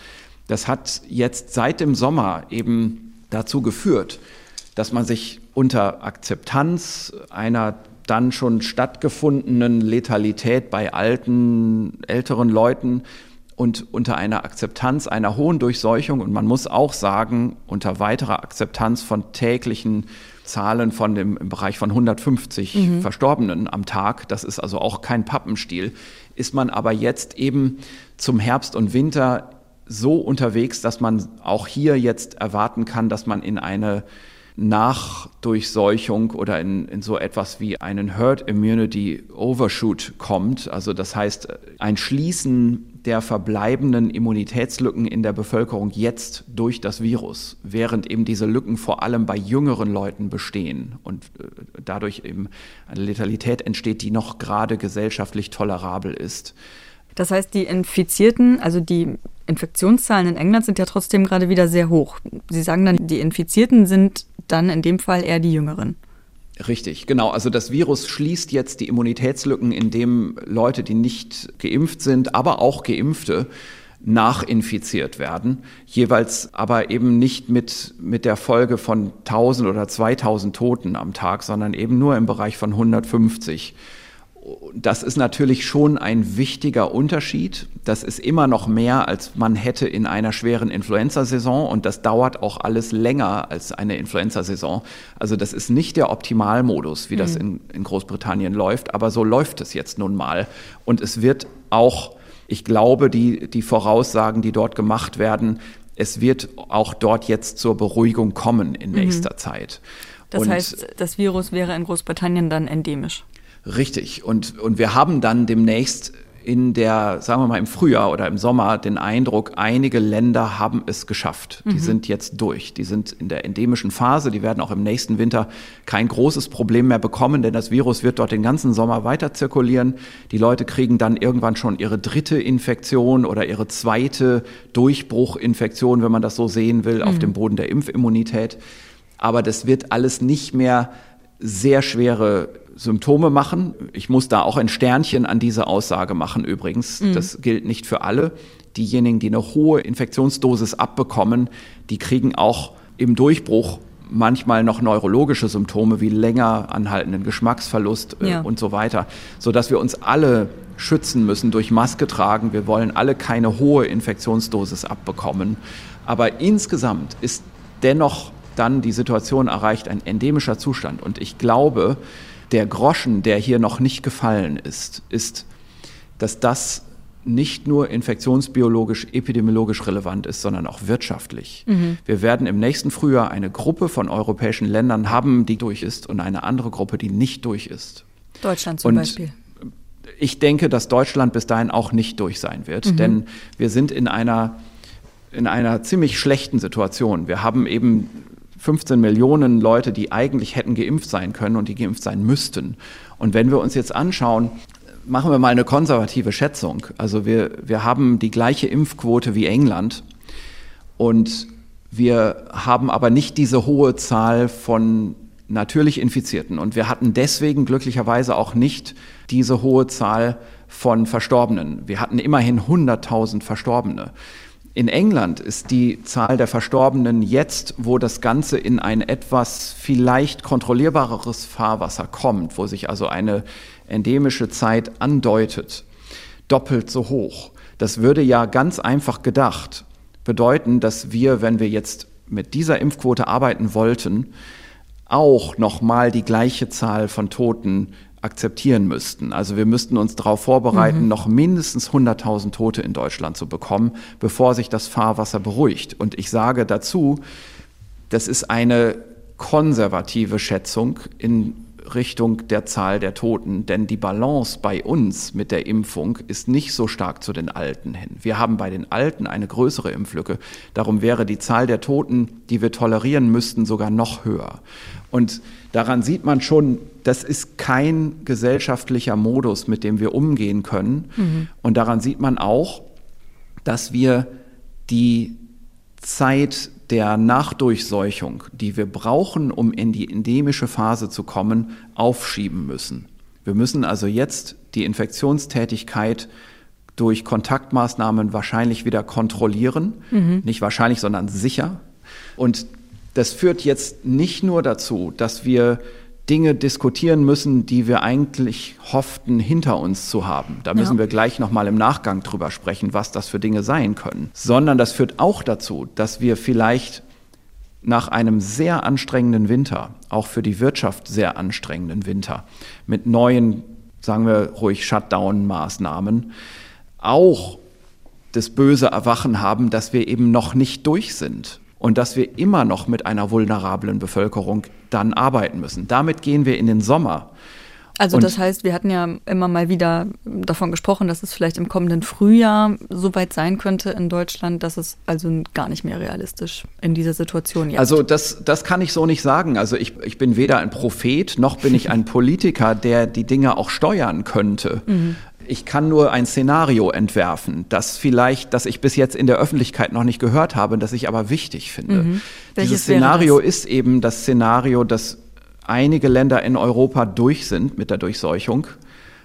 das hat jetzt seit dem Sommer eben dazu geführt, dass man sich unter Akzeptanz einer dann schon stattgefundenen Letalität bei alten, älteren Leuten und unter einer Akzeptanz einer hohen Durchseuchung und man muss auch sagen, unter weiterer Akzeptanz von täglichen Zahlen von dem, im Bereich von 150 mhm. Verstorbenen am Tag, das ist also auch kein Pappenstiel, ist man aber jetzt eben zum Herbst und Winter so unterwegs, dass man auch hier jetzt erwarten kann, dass man in eine Nachdurchseuchung oder in, in so etwas wie einen Herd Immunity Overshoot kommt. Also das heißt ein Schließen der verbleibenden Immunitätslücken in der Bevölkerung jetzt durch das Virus, während eben diese Lücken vor allem bei jüngeren Leuten bestehen und äh, dadurch eben eine Letalität entsteht, die noch gerade gesellschaftlich tolerabel ist.
Das heißt, die Infizierten, also die Infektionszahlen in England sind ja trotzdem gerade wieder sehr hoch. Sie sagen dann, die Infizierten sind dann in dem Fall eher die Jüngeren.
Richtig, genau. Also das Virus schließt jetzt die Immunitätslücken, indem Leute, die nicht geimpft sind, aber auch Geimpfte, nachinfiziert werden, jeweils aber eben nicht mit, mit der Folge von 1000 oder 2000 Toten am Tag, sondern eben nur im Bereich von 150 das ist natürlich schon ein wichtiger Unterschied. Das ist immer noch mehr, als man hätte in einer schweren Influenza-Saison und das dauert auch alles länger als eine Influenza-Saison. Also das ist nicht der Optimalmodus, wie mhm. das in, in Großbritannien läuft, aber so läuft es jetzt nun mal. Und es wird auch, ich glaube, die, die Voraussagen, die dort gemacht werden, es wird auch dort jetzt zur Beruhigung kommen in mhm. nächster mhm. Zeit.
Das und heißt, das Virus wäre in Großbritannien dann endemisch.
Richtig. Und, und wir haben dann demnächst in der, sagen wir mal im Frühjahr oder im Sommer den Eindruck, einige Länder haben es geschafft. Die mhm. sind jetzt durch. Die sind in der endemischen Phase. Die werden auch im nächsten Winter kein großes Problem mehr bekommen, denn das Virus wird dort den ganzen Sommer weiter zirkulieren. Die Leute kriegen dann irgendwann schon ihre dritte Infektion oder ihre zweite Durchbruchinfektion, wenn man das so sehen will, mhm. auf dem Boden der Impfimmunität. Aber das wird alles nicht mehr sehr schwere Symptome machen. Ich muss da auch ein Sternchen an diese Aussage machen übrigens. Mhm. Das gilt nicht für alle. Diejenigen, die eine hohe Infektionsdosis abbekommen, die kriegen auch im Durchbruch manchmal noch neurologische Symptome wie länger anhaltenden Geschmacksverlust äh, ja. und so weiter, sodass wir uns alle schützen müssen durch Maske tragen. Wir wollen alle keine hohe Infektionsdosis abbekommen. Aber insgesamt ist dennoch dann die Situation erreicht ein endemischer Zustand. Und ich glaube, der Groschen, der hier noch nicht gefallen ist, ist, dass das nicht nur infektionsbiologisch, epidemiologisch relevant ist, sondern auch wirtschaftlich. Mhm. Wir werden im nächsten Frühjahr eine Gruppe von europäischen Ländern haben, die durch ist, und eine andere Gruppe, die nicht durch ist.
Deutschland zum und Beispiel.
Ich denke, dass Deutschland bis dahin auch nicht durch sein wird, mhm. denn wir sind in einer, in einer ziemlich schlechten Situation. Wir haben eben 15 Millionen Leute, die eigentlich hätten geimpft sein können und die geimpft sein müssten. Und wenn wir uns jetzt anschauen, machen wir mal eine konservative Schätzung. Also wir, wir haben die gleiche Impfquote wie England und wir haben aber nicht diese hohe Zahl von natürlich Infizierten. Und wir hatten deswegen glücklicherweise auch nicht diese hohe Zahl von Verstorbenen. Wir hatten immerhin 100.000 Verstorbene. In England ist die Zahl der Verstorbenen jetzt, wo das Ganze in ein etwas vielleicht kontrollierbareres Fahrwasser kommt, wo sich also eine endemische Zeit andeutet, doppelt so hoch. Das würde ja ganz einfach gedacht bedeuten, dass wir, wenn wir jetzt mit dieser Impfquote arbeiten wollten, auch nochmal die gleiche Zahl von Toten akzeptieren müssten. Also wir müssten uns darauf vorbereiten, mhm. noch mindestens 100.000 Tote in Deutschland zu bekommen, bevor sich das Fahrwasser beruhigt. Und ich sage dazu, das ist eine konservative Schätzung in Richtung der Zahl der Toten, denn die Balance bei uns mit der Impfung ist nicht so stark zu den Alten hin. Wir haben bei den Alten eine größere Impflücke. Darum wäre die Zahl der Toten, die wir tolerieren müssten, sogar noch höher. Und daran sieht man schon, das ist kein gesellschaftlicher Modus, mit dem wir umgehen können. Mhm. Und daran sieht man auch, dass wir die Zeit der Nachdurchseuchung, die wir brauchen, um in die endemische Phase zu kommen, aufschieben müssen. Wir müssen also jetzt die Infektionstätigkeit durch Kontaktmaßnahmen wahrscheinlich wieder kontrollieren. Mhm. Nicht wahrscheinlich, sondern sicher. Und das führt jetzt nicht nur dazu, dass wir Dinge diskutieren müssen, die wir eigentlich hofften, hinter uns zu haben. Da müssen ja. wir gleich nochmal im Nachgang drüber sprechen, was das für Dinge sein können. Sondern das führt auch dazu, dass wir vielleicht nach einem sehr anstrengenden Winter, auch für die Wirtschaft sehr anstrengenden Winter, mit neuen, sagen wir ruhig, Shutdown-Maßnahmen, auch das böse Erwachen haben, dass wir eben noch nicht durch sind und dass wir immer noch mit einer vulnerablen Bevölkerung dann arbeiten müssen. Damit gehen wir in den Sommer.
Also und das heißt, wir hatten ja immer mal wieder davon gesprochen, dass es vielleicht im kommenden Frühjahr so weit sein könnte in Deutschland, dass es also gar nicht mehr realistisch in dieser Situation jetzt.
Also das, das kann ich so nicht sagen. Also ich, ich bin weder ein Prophet noch bin ich ein Politiker, der die Dinge auch steuern könnte. Mhm. Ich kann nur ein Szenario entwerfen, das vielleicht, das ich bis jetzt in der Öffentlichkeit noch nicht gehört habe, das ich aber wichtig finde. Mhm. Dieses Szenario ist eben das Szenario, dass einige Länder in Europa durch sind mit der Durchseuchung,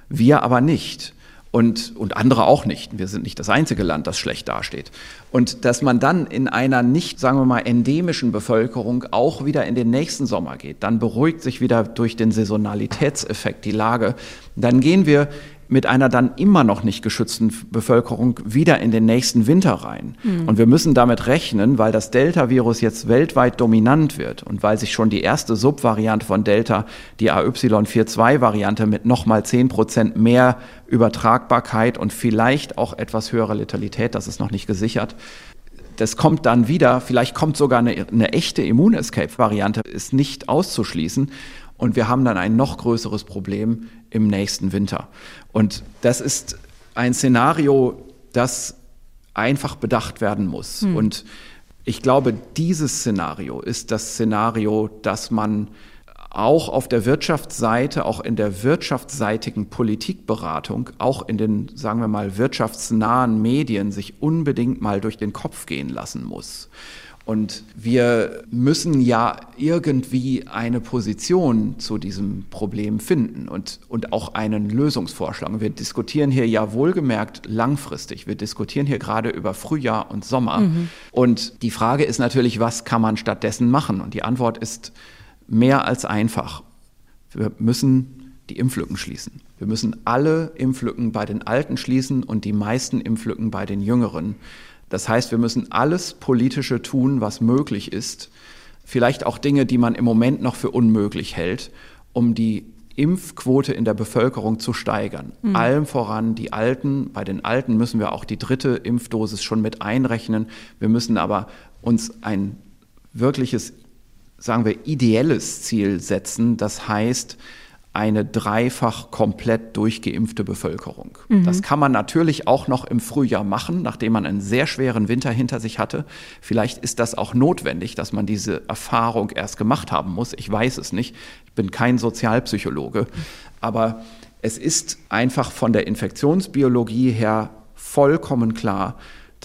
wir aber nicht. Und, und andere auch nicht. Wir sind nicht das einzige Land, das schlecht dasteht. Und dass man dann in einer nicht, sagen wir mal, endemischen Bevölkerung auch wieder in den nächsten Sommer geht, dann beruhigt sich wieder durch den Saisonalitätseffekt die Lage. Dann gehen wir mit einer dann immer noch nicht geschützten Bevölkerung wieder in den nächsten Winter rein. Mhm. Und wir müssen damit rechnen, weil das Delta-Virus jetzt weltweit dominant wird und weil sich schon die erste Subvariante von Delta, die AY42-Variante mit nochmal 10 Prozent mehr Übertragbarkeit und vielleicht auch etwas höherer Letalität, das ist noch nicht gesichert, das kommt dann wieder, vielleicht kommt sogar eine, eine echte Immun-Escape-Variante, ist nicht auszuschließen. Und wir haben dann ein noch größeres Problem im nächsten Winter. Und das ist ein Szenario, das einfach bedacht werden muss. Hm. Und ich glaube, dieses Szenario ist das Szenario, das man auch auf der Wirtschaftsseite, auch in der wirtschaftsseitigen Politikberatung, auch in den, sagen wir mal, wirtschaftsnahen Medien sich unbedingt mal durch den Kopf gehen lassen muss. Und wir müssen ja irgendwie eine Position zu diesem Problem finden und, und auch einen Lösungsvorschlag. Wir diskutieren hier ja wohlgemerkt langfristig. Wir diskutieren hier gerade über Frühjahr und Sommer. Mhm. Und die Frage ist natürlich, was kann man stattdessen machen? Und die Antwort ist mehr als einfach. Wir müssen die Impflücken schließen. Wir müssen alle Impflücken bei den Alten schließen und die meisten Impflücken bei den Jüngeren. Das heißt, wir müssen alles Politische tun, was möglich ist, vielleicht auch Dinge, die man im Moment noch für unmöglich hält, um die Impfquote in der Bevölkerung zu steigern. Mhm. Allem voran die Alten. Bei den Alten müssen wir auch die dritte Impfdosis schon mit einrechnen. Wir müssen aber uns ein wirkliches, sagen wir, ideelles Ziel setzen. Das heißt, eine dreifach komplett durchgeimpfte Bevölkerung. Mhm. Das kann man natürlich auch noch im Frühjahr machen, nachdem man einen sehr schweren Winter hinter sich hatte. Vielleicht ist das auch notwendig, dass man diese Erfahrung erst gemacht haben muss. Ich weiß es nicht. Ich bin kein Sozialpsychologe. Aber es ist einfach von der Infektionsbiologie her vollkommen klar,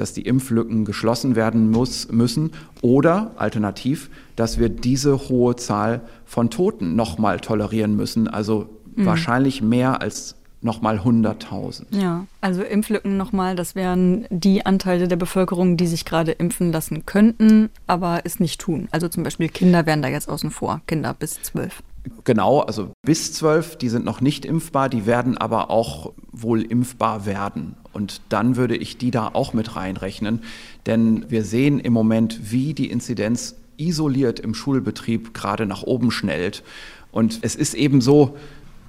dass die Impflücken geschlossen werden muss, müssen oder alternativ, dass wir diese hohe Zahl von Toten nochmal tolerieren müssen. Also mhm. wahrscheinlich mehr als nochmal 100.000.
Ja, also Impflücken nochmal, das wären die Anteile der Bevölkerung, die sich gerade impfen lassen könnten, aber es nicht tun. Also zum Beispiel Kinder wären da jetzt außen vor, Kinder bis zwölf.
Genau, also bis zwölf, die sind noch nicht impfbar, die werden aber auch wohl impfbar werden. Und dann würde ich die da auch mit reinrechnen, denn wir sehen im Moment, wie die Inzidenz isoliert im Schulbetrieb gerade nach oben schnellt. Und es ist eben so,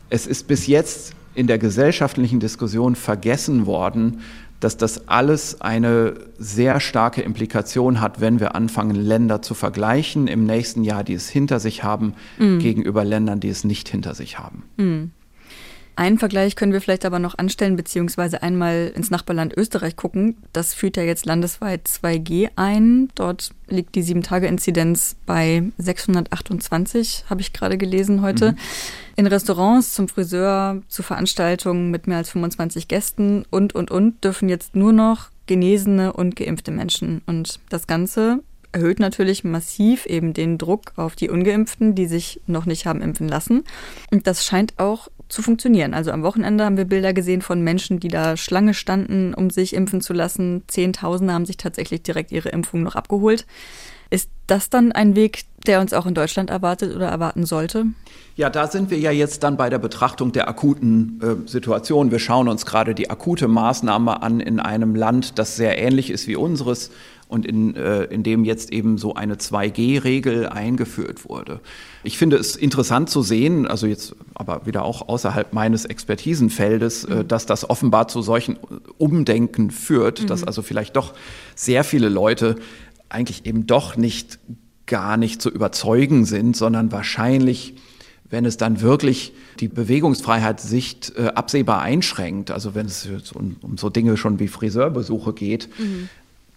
es ist bis jetzt in der gesellschaftlichen Diskussion vergessen worden, dass das alles eine sehr starke Implikation hat, wenn wir anfangen, Länder zu vergleichen im nächsten Jahr, die es hinter sich haben, mm. gegenüber Ländern, die es nicht hinter sich haben. Mm.
Einen Vergleich können wir vielleicht aber noch anstellen, beziehungsweise einmal ins Nachbarland Österreich gucken. Das führt ja jetzt landesweit 2G ein. Dort liegt die 7-Tage-Inzidenz bei 628, habe ich gerade gelesen heute. Mhm. In Restaurants, zum Friseur, zu Veranstaltungen mit mehr als 25 Gästen und, und, und dürfen jetzt nur noch genesene und geimpfte Menschen. Und das Ganze erhöht natürlich massiv eben den Druck auf die ungeimpften, die sich noch nicht haben impfen lassen. Und das scheint auch zu funktionieren. Also am Wochenende haben wir Bilder gesehen von Menschen, die da Schlange standen, um sich impfen zu lassen. Zehntausende haben sich tatsächlich direkt ihre Impfung noch abgeholt. Ist das dann ein Weg, der uns auch in Deutschland erwartet oder erwarten sollte?
Ja, da sind wir ja jetzt dann bei der Betrachtung der akuten äh, Situation. Wir schauen uns gerade die akute Maßnahme an in einem Land, das sehr ähnlich ist wie unseres und in, äh, in dem jetzt eben so eine 2G-Regel eingeführt wurde. Ich finde es interessant zu sehen, also jetzt aber wieder auch außerhalb meines Expertisenfeldes, äh, mhm. dass das offenbar zu solchen Umdenken führt, mhm. dass also vielleicht doch sehr viele Leute eigentlich eben doch nicht gar nicht zu überzeugen sind, sondern wahrscheinlich wenn es dann wirklich die Bewegungsfreiheit sich äh, absehbar einschränkt, also wenn es um, um, so Dinge schon wie Friseurbesuche geht, mhm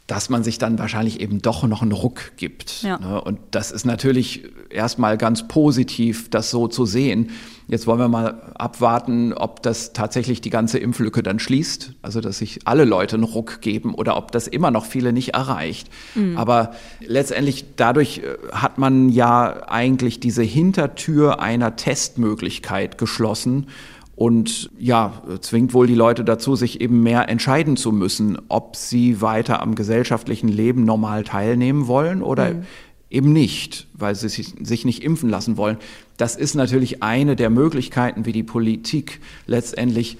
dass man sich dann wahrscheinlich eben doch noch einen Ruck gibt. Ja. Ne? Und das ist natürlich erstmal ganz positiv, das so zu sehen. Jetzt wollen wir mal abwarten, ob das tatsächlich die ganze Impflücke dann schließt, also dass sich alle Leute einen Ruck geben oder ob das immer noch viele nicht erreicht. Mhm. Aber letztendlich dadurch äh, hat man ja eigentlich diese Hintertür einer Testmöglichkeit geschlossen und ja, zwingt wohl die Leute dazu, sich eben mehr entscheiden zu müssen, ob sie weiter am gesellschaftlichen Leben normal teilnehmen wollen oder mhm. eben nicht, weil sie sich nicht impfen lassen wollen. Das ist natürlich eine der Möglichkeiten, wie die Politik letztendlich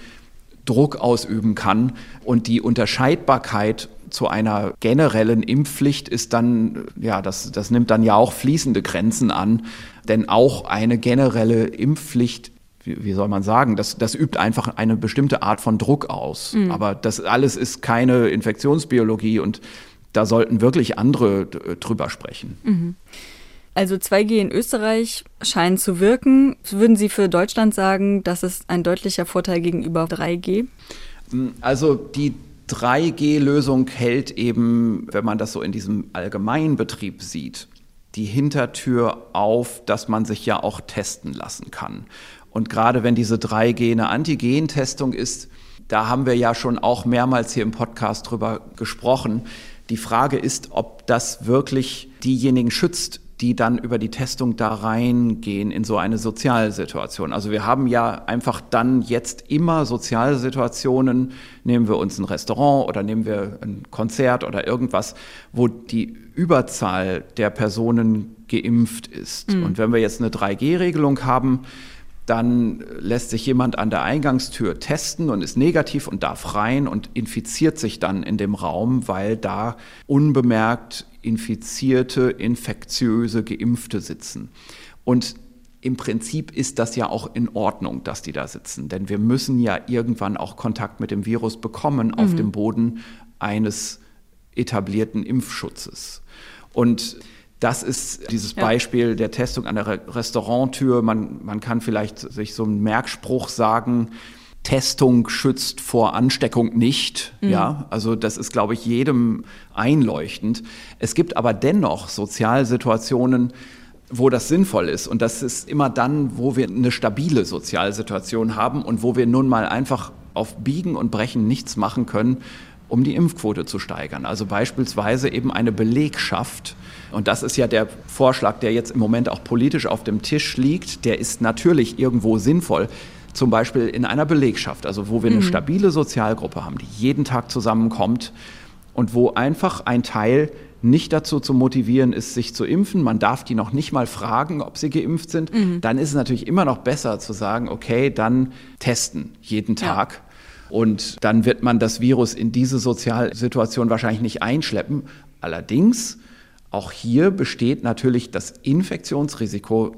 Druck ausüben kann. Und die Unterscheidbarkeit zu einer generellen Impfpflicht ist dann, ja, das, das nimmt dann ja auch fließende Grenzen an. Denn auch eine generelle Impfpflicht wie, wie soll man sagen, das, das übt einfach eine bestimmte Art von Druck aus. Mhm. Aber das alles ist keine Infektionsbiologie und da sollten wirklich andere drüber sprechen.
Mhm. Also 2G in Österreich scheint zu wirken. Würden Sie für Deutschland sagen, das ist ein deutlicher Vorteil gegenüber 3G?
Hm, also die 3G-Lösung hält eben, wenn man das so in diesem Allgemeinbetrieb sieht, die Hintertür auf, dass man sich ja auch testen lassen kann. Und gerade wenn diese 3G-Antigen-Testung ist, da haben wir ja schon auch mehrmals hier im Podcast drüber gesprochen. Die Frage ist, ob das wirklich diejenigen schützt, die dann über die Testung da reingehen in so eine Sozialsituation. Also wir haben ja einfach dann jetzt immer Sozialsituationen, nehmen wir uns ein Restaurant oder nehmen wir ein Konzert oder irgendwas, wo die Überzahl der Personen geimpft ist. Mhm. Und wenn wir jetzt eine 3G-Regelung haben, dann lässt sich jemand an der Eingangstür testen und ist negativ und darf rein und infiziert sich dann in dem Raum, weil da unbemerkt infizierte, infektiöse Geimpfte sitzen. Und im Prinzip ist das ja auch in Ordnung, dass die da sitzen, denn wir müssen ja irgendwann auch Kontakt mit dem Virus bekommen auf mhm. dem Boden eines etablierten Impfschutzes. Und das ist dieses ja. Beispiel der Testung an der Restauranttür. Man, man kann vielleicht sich so einen Merkspruch sagen, Testung schützt vor Ansteckung nicht. Mhm. Ja, also das ist, glaube ich, jedem einleuchtend. Es gibt aber dennoch Sozialsituationen, wo das sinnvoll ist. Und das ist immer dann, wo wir eine stabile Sozialsituation haben und wo wir nun mal einfach auf Biegen und Brechen nichts machen können, um die Impfquote zu steigern. Also beispielsweise eben eine Belegschaft. Und das ist ja der Vorschlag, der jetzt im Moment auch politisch auf dem Tisch liegt. Der ist natürlich irgendwo sinnvoll. Zum Beispiel in einer Belegschaft, also wo wir eine mhm. stabile Sozialgruppe haben, die jeden Tag zusammenkommt und wo einfach ein Teil nicht dazu zu motivieren ist, sich zu impfen. Man darf die noch nicht mal fragen, ob sie geimpft sind. Mhm. Dann ist es natürlich immer noch besser zu sagen, okay, dann testen jeden Tag. Ja. Und dann wird man das Virus in diese Sozialsituation wahrscheinlich nicht einschleppen. Allerdings, auch hier besteht natürlich das Infektionsrisiko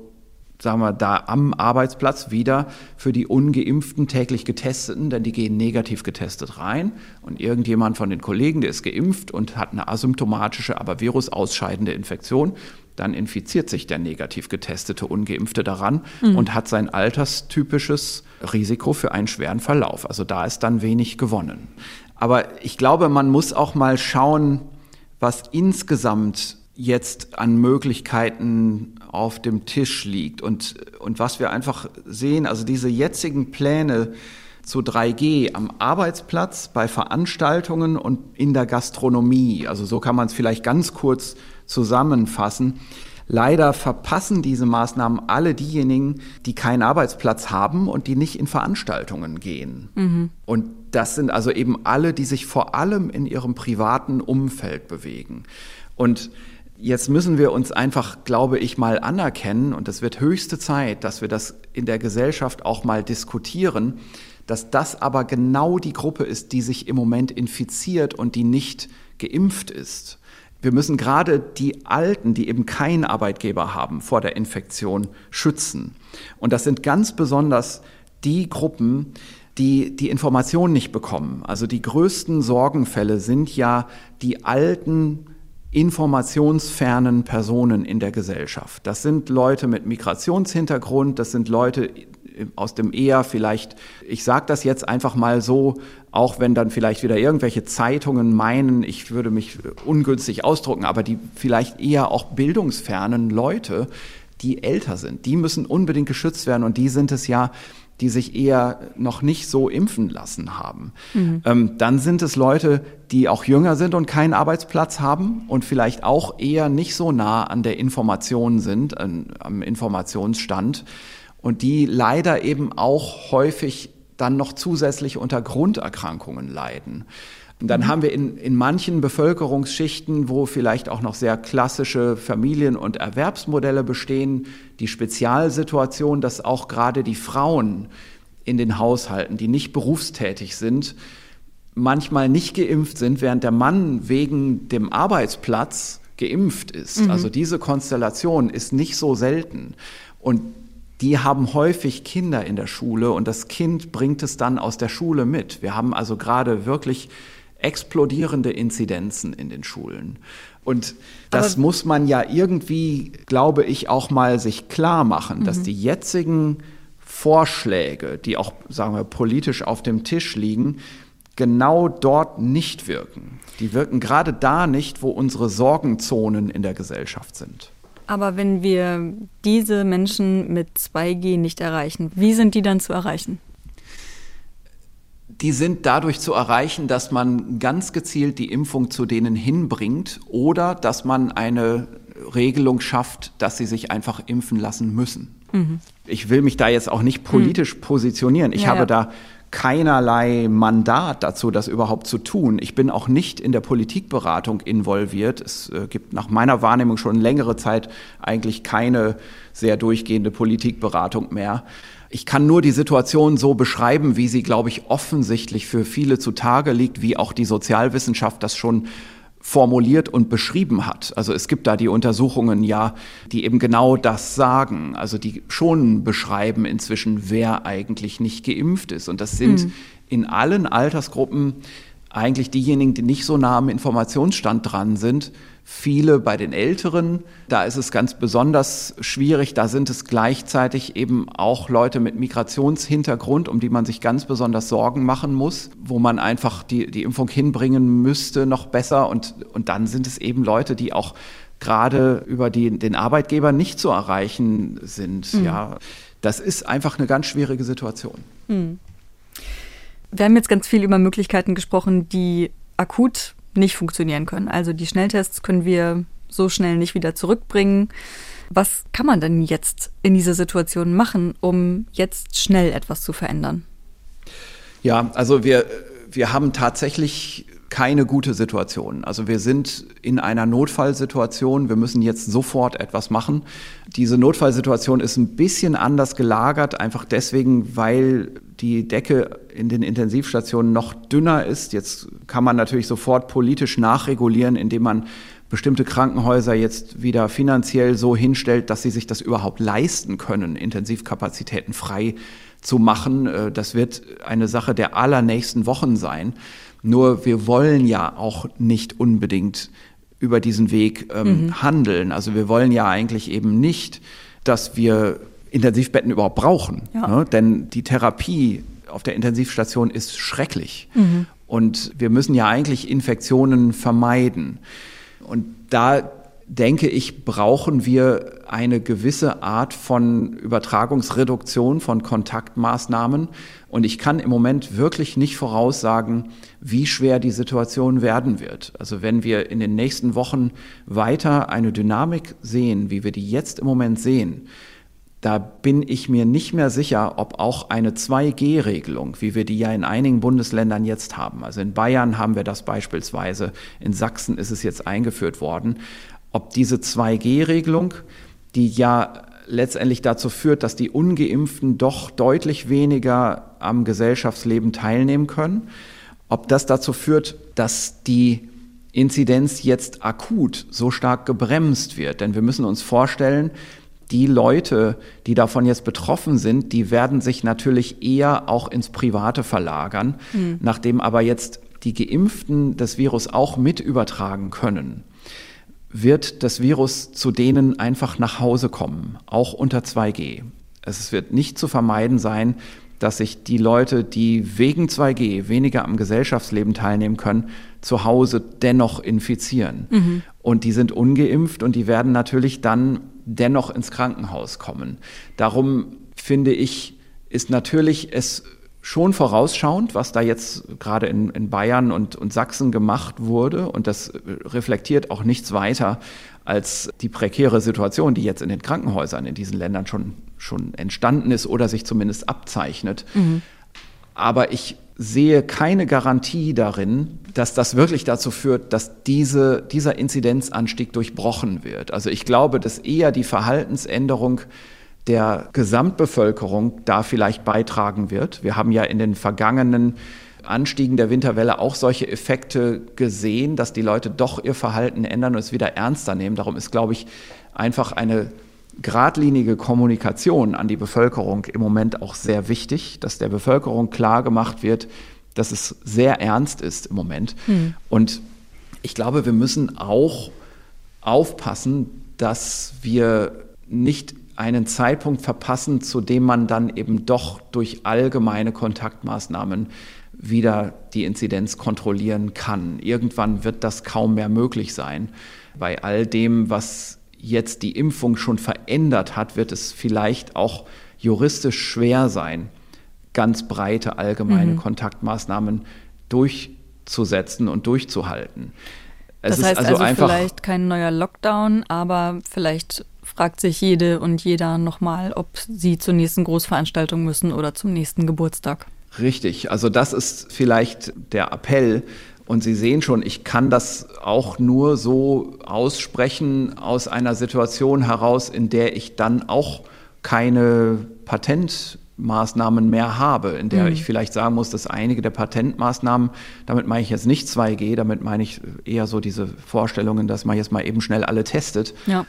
sagen wir, da am Arbeitsplatz wieder für die ungeimpften täglich Getesteten, denn die gehen negativ getestet rein und irgendjemand von den Kollegen, der ist geimpft und hat eine asymptomatische, aber virusausscheidende Infektion, dann infiziert sich der negativ getestete Ungeimpfte daran mhm. und hat sein alterstypisches Risiko für einen schweren Verlauf. Also da ist dann wenig gewonnen. Aber ich glaube, man muss auch mal schauen, was insgesamt jetzt an Möglichkeiten auf dem Tisch liegt und, und was wir einfach sehen, also diese jetzigen Pläne zu 3G am Arbeitsplatz, bei Veranstaltungen und in der Gastronomie, also so kann man es vielleicht ganz kurz zusammenfassen. Leider verpassen diese Maßnahmen alle diejenigen, die keinen Arbeitsplatz haben und die nicht in Veranstaltungen gehen. Mhm. Und das sind also eben alle, die sich vor allem in ihrem privaten Umfeld bewegen. Und Jetzt müssen wir uns einfach, glaube ich, mal anerkennen, und es wird höchste Zeit, dass wir das in der Gesellschaft auch mal diskutieren, dass das aber genau die Gruppe ist, die sich im Moment infiziert und die nicht geimpft ist. Wir müssen gerade die Alten, die eben keinen Arbeitgeber haben, vor der Infektion schützen. Und das sind ganz besonders die Gruppen, die die Information nicht bekommen. Also die größten Sorgenfälle sind ja die alten informationsfernen Personen in der Gesellschaft. Das sind Leute mit Migrationshintergrund, das sind Leute aus dem eher vielleicht, ich sage das jetzt einfach mal so, auch wenn dann vielleicht wieder irgendwelche Zeitungen meinen, ich würde mich ungünstig ausdrucken, aber die vielleicht eher auch bildungsfernen Leute, die älter sind, die müssen unbedingt geschützt werden und die sind es ja, die sich eher noch nicht so impfen lassen haben. Mhm. Ähm, dann sind es Leute, die auch jünger sind und keinen Arbeitsplatz haben und vielleicht auch eher nicht so nah an der Information sind, an, am Informationsstand und die leider eben auch häufig dann noch zusätzlich unter Grunderkrankungen leiden. Und dann mhm. haben wir in, in manchen Bevölkerungsschichten, wo vielleicht auch noch sehr klassische Familien- und Erwerbsmodelle bestehen, die Spezialsituation, dass auch gerade die Frauen in den Haushalten, die nicht berufstätig sind, manchmal nicht geimpft sind, während der Mann wegen dem Arbeitsplatz geimpft ist. Mhm. Also diese Konstellation ist nicht so selten. Und die haben häufig Kinder in der Schule und das Kind bringt es dann aus der Schule mit. Wir haben also gerade wirklich explodierende Inzidenzen in den Schulen. Und das Aber muss man ja irgendwie, glaube ich, auch mal sich klar machen, dass mhm. die jetzigen Vorschläge, die auch, sagen wir, politisch auf dem Tisch liegen, genau dort nicht wirken. Die wirken gerade da nicht, wo unsere Sorgenzonen in der Gesellschaft sind.
Aber wenn wir diese Menschen mit 2G nicht erreichen, wie sind die dann zu erreichen?
die sind dadurch zu erreichen, dass man ganz gezielt die Impfung zu denen hinbringt oder dass man eine Regelung schafft, dass sie sich einfach impfen lassen müssen. Mhm. Ich will mich da jetzt auch nicht politisch mhm. positionieren. Ich ja, habe ja. da keinerlei Mandat dazu, das überhaupt zu tun. Ich bin auch nicht in der Politikberatung involviert. Es äh, gibt nach meiner Wahrnehmung schon längere Zeit eigentlich keine sehr durchgehende Politikberatung mehr. Ich kann nur die Situation so beschreiben, wie sie, glaube ich, offensichtlich für viele zutage liegt, wie auch die Sozialwissenschaft das schon formuliert und beschrieben hat. Also es gibt da die Untersuchungen ja, die eben genau das sagen, also die schon beschreiben inzwischen, wer eigentlich nicht geimpft ist. Und das sind mhm. in allen Altersgruppen eigentlich diejenigen, die nicht so nah am Informationsstand dran sind, viele bei den Älteren. Da ist es ganz besonders schwierig. Da sind es gleichzeitig eben auch Leute mit Migrationshintergrund, um die man sich ganz besonders Sorgen machen muss, wo man einfach die, die Impfung hinbringen müsste noch besser. Und, und dann sind es eben Leute, die auch gerade über die, den Arbeitgeber nicht zu erreichen sind. Mhm. Ja, das ist einfach eine ganz schwierige Situation. Mhm.
Wir haben jetzt ganz viel über Möglichkeiten gesprochen, die akut nicht funktionieren können. Also die Schnelltests können wir so schnell nicht wieder zurückbringen. Was kann man denn jetzt in dieser Situation machen, um jetzt schnell etwas zu verändern?
Ja, also wir, wir haben tatsächlich keine gute Situation. Also wir sind in einer Notfallsituation. Wir müssen jetzt sofort etwas machen. Diese Notfallsituation ist ein bisschen anders gelagert, einfach deswegen, weil die Decke in den Intensivstationen noch dünner ist. Jetzt kann man natürlich sofort politisch nachregulieren, indem man bestimmte Krankenhäuser jetzt wieder finanziell so hinstellt, dass sie sich das überhaupt leisten können, Intensivkapazitäten frei zu machen. Äh, das wird eine Sache der allernächsten Wochen sein. Nur wir wollen ja auch nicht unbedingt über diesen Weg ähm, mhm. handeln. Also wir wollen ja eigentlich eben nicht, dass wir Intensivbetten überhaupt brauchen. Ja. Ne? Denn die Therapie auf der Intensivstation ist schrecklich. Mhm. Und wir müssen ja eigentlich Infektionen vermeiden. Und da denke ich, brauchen wir eine gewisse Art von Übertragungsreduktion von Kontaktmaßnahmen. Und ich kann im Moment wirklich nicht voraussagen, wie schwer die Situation werden wird. Also wenn wir in den nächsten Wochen weiter eine Dynamik sehen, wie wir die jetzt im Moment sehen, da bin ich mir nicht mehr sicher, ob auch eine 2G-Regelung, wie wir die ja in einigen Bundesländern jetzt haben, also in Bayern haben wir das beispielsweise, in Sachsen ist es jetzt eingeführt worden, ob diese 2G-Regelung, die ja letztendlich dazu führt, dass die ungeimpften doch deutlich weniger am Gesellschaftsleben teilnehmen können, ob das dazu führt, dass die Inzidenz jetzt akut so stark gebremst wird. Denn wir müssen uns vorstellen, die Leute, die davon jetzt betroffen sind, die werden sich natürlich eher auch ins Private verlagern, mhm. nachdem aber jetzt die Geimpften das Virus auch mit übertragen können wird das Virus zu denen einfach nach Hause kommen, auch unter 2G. Es wird nicht zu vermeiden sein, dass sich die Leute, die wegen 2G weniger am Gesellschaftsleben teilnehmen können, zu Hause dennoch infizieren. Mhm. Und die sind ungeimpft und die werden natürlich dann dennoch ins Krankenhaus kommen. Darum finde ich, ist natürlich es schon vorausschauend, was da jetzt gerade in, in Bayern und, und Sachsen gemacht wurde. Und das reflektiert auch nichts weiter als die prekäre Situation, die jetzt in den Krankenhäusern in diesen Ländern schon, schon entstanden ist oder sich zumindest abzeichnet. Mhm. Aber ich sehe keine Garantie darin, dass das wirklich dazu führt, dass diese, dieser Inzidenzanstieg durchbrochen wird. Also ich glaube, dass eher die Verhaltensänderung der Gesamtbevölkerung da vielleicht beitragen wird. Wir haben ja in den vergangenen Anstiegen der Winterwelle auch solche Effekte gesehen, dass die Leute doch ihr Verhalten ändern und es wieder ernster nehmen. Darum ist, glaube ich, einfach eine geradlinige Kommunikation an die Bevölkerung im Moment auch sehr wichtig, dass der Bevölkerung klar gemacht wird, dass es sehr ernst ist im Moment. Hm. Und ich glaube, wir müssen auch aufpassen, dass wir nicht einen Zeitpunkt verpassen, zu dem man dann eben doch durch allgemeine Kontaktmaßnahmen wieder die Inzidenz kontrollieren kann. Irgendwann wird das kaum mehr möglich sein. Bei all dem, was jetzt die Impfung schon verändert hat, wird es vielleicht auch juristisch schwer sein, ganz breite allgemeine mhm. Kontaktmaßnahmen durchzusetzen und durchzuhalten.
Es das heißt also, also vielleicht kein neuer Lockdown, aber vielleicht fragt sich jede und jeder nochmal, ob sie zur nächsten Großveranstaltung müssen oder zum nächsten Geburtstag.
Richtig, also das ist vielleicht der Appell. Und Sie sehen schon, ich kann das auch nur so aussprechen aus einer Situation heraus, in der ich dann auch keine Patentmaßnahmen mehr habe, in der mhm. ich vielleicht sagen muss, dass einige der Patentmaßnahmen, damit meine ich jetzt nicht 2G, damit meine ich eher so diese Vorstellungen, dass man jetzt mal eben schnell alle testet, ja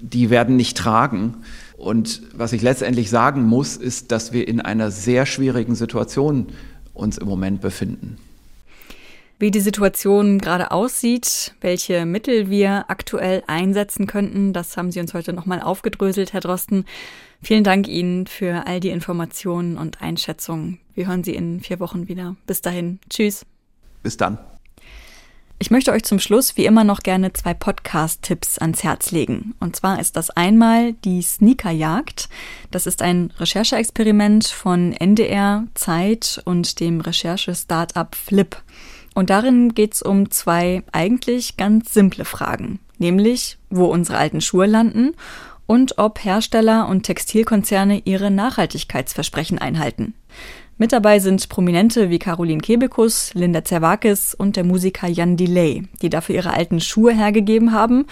die werden nicht tragen. Und was ich letztendlich sagen muss, ist, dass wir in einer sehr schwierigen Situation uns im Moment befinden.
Wie die Situation gerade aussieht, welche Mittel wir aktuell einsetzen könnten, das haben Sie uns heute nochmal aufgedröselt, Herr Drosten. Vielen Dank Ihnen für all die Informationen und Einschätzungen. Wir hören Sie in vier Wochen wieder. Bis dahin. Tschüss.
Bis dann.
Ich möchte euch zum Schluss wie immer noch gerne zwei Podcast-Tipps ans Herz legen. Und zwar ist das einmal die Sneakerjagd. Das ist ein Rechercheexperiment von NDR, Zeit und dem Recherche-Startup Flip. Und darin geht es um zwei eigentlich ganz simple Fragen, nämlich wo unsere alten Schuhe landen und ob Hersteller und Textilkonzerne ihre Nachhaltigkeitsversprechen einhalten. Mit dabei sind Prominente wie Caroline Kebekus, Linda Zerwakis und der Musiker Jan Delay, die dafür ihre alten Schuhe hergegeben haben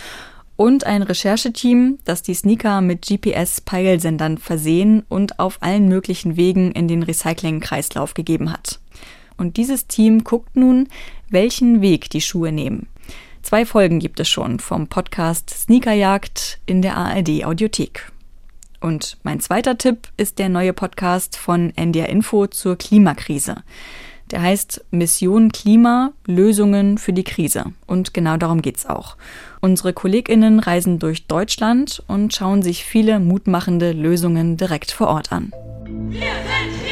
und ein Rechercheteam, das die Sneaker mit GPS-Peilsendern versehen und auf allen möglichen Wegen in den Recycling-Kreislauf gegeben hat. Und dieses Team guckt nun, welchen Weg die Schuhe nehmen. Zwei Folgen gibt es schon vom Podcast Sneakerjagd in der ARD Audiothek. Und mein zweiter Tipp ist der neue Podcast von NDR Info zur Klimakrise. Der heißt Mission Klima, Lösungen für die Krise. Und genau darum geht's auch. Unsere KollegInnen reisen durch Deutschland und schauen sich viele mutmachende Lösungen direkt vor Ort an. Wir sind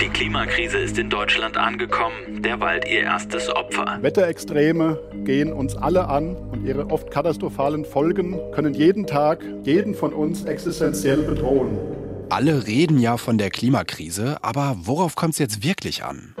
Die Klimakrise ist in Deutschland angekommen, der Wald ihr erstes Opfer.
Wetterextreme gehen uns alle an und ihre oft katastrophalen Folgen können jeden Tag jeden von uns existenziell bedrohen.
Alle reden ja von der Klimakrise, aber worauf kommt es jetzt wirklich an?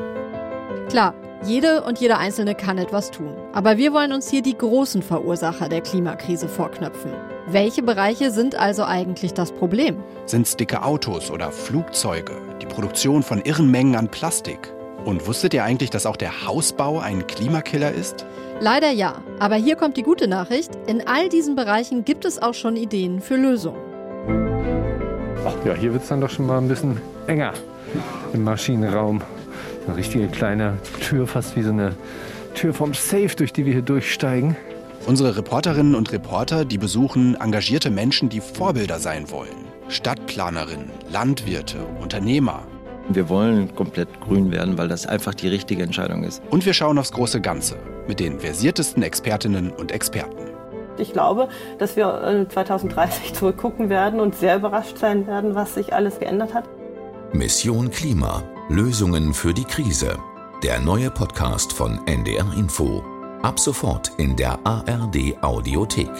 Klar, jede und jeder Einzelne kann etwas tun. Aber wir wollen uns hier die großen Verursacher der Klimakrise vorknöpfen. Welche Bereiche sind also eigentlich das Problem?
Sind es dicke Autos oder Flugzeuge? Die Produktion von irren Mengen an Plastik? Und wusstet ihr eigentlich, dass auch der Hausbau ein Klimakiller ist?
Leider ja. Aber hier kommt die gute Nachricht. In all diesen Bereichen gibt es auch schon Ideen für Lösungen.
Ach ja, hier wird es dann doch schon mal ein bisschen enger im Maschinenraum. Eine richtige kleine Tür, fast wie so eine Tür vom Safe, durch die wir hier durchsteigen.
Unsere Reporterinnen und Reporter, die besuchen engagierte Menschen, die Vorbilder sein wollen. Stadtplanerinnen, Landwirte, Unternehmer.
Wir wollen komplett grün werden, weil das einfach die richtige Entscheidung ist.
Und wir schauen aufs große Ganze mit den versiertesten Expertinnen und Experten.
Ich glaube, dass wir 2030 zurückgucken werden und sehr überrascht sein werden, was sich alles geändert hat.
Mission Klima. Lösungen für die Krise. Der neue Podcast von NDR Info. Ab sofort in der ARD Audiothek.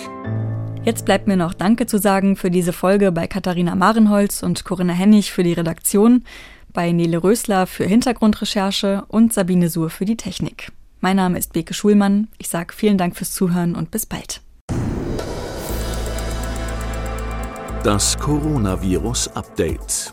Jetzt bleibt mir noch Danke zu sagen für diese Folge bei Katharina Marenholz und Corinna Hennig für die Redaktion bei Nele Rösler für Hintergrundrecherche und Sabine Suhr für die Technik. Mein Name ist Beke Schulmann. Ich sage vielen Dank fürs Zuhören und bis bald.
Das Coronavirus Update.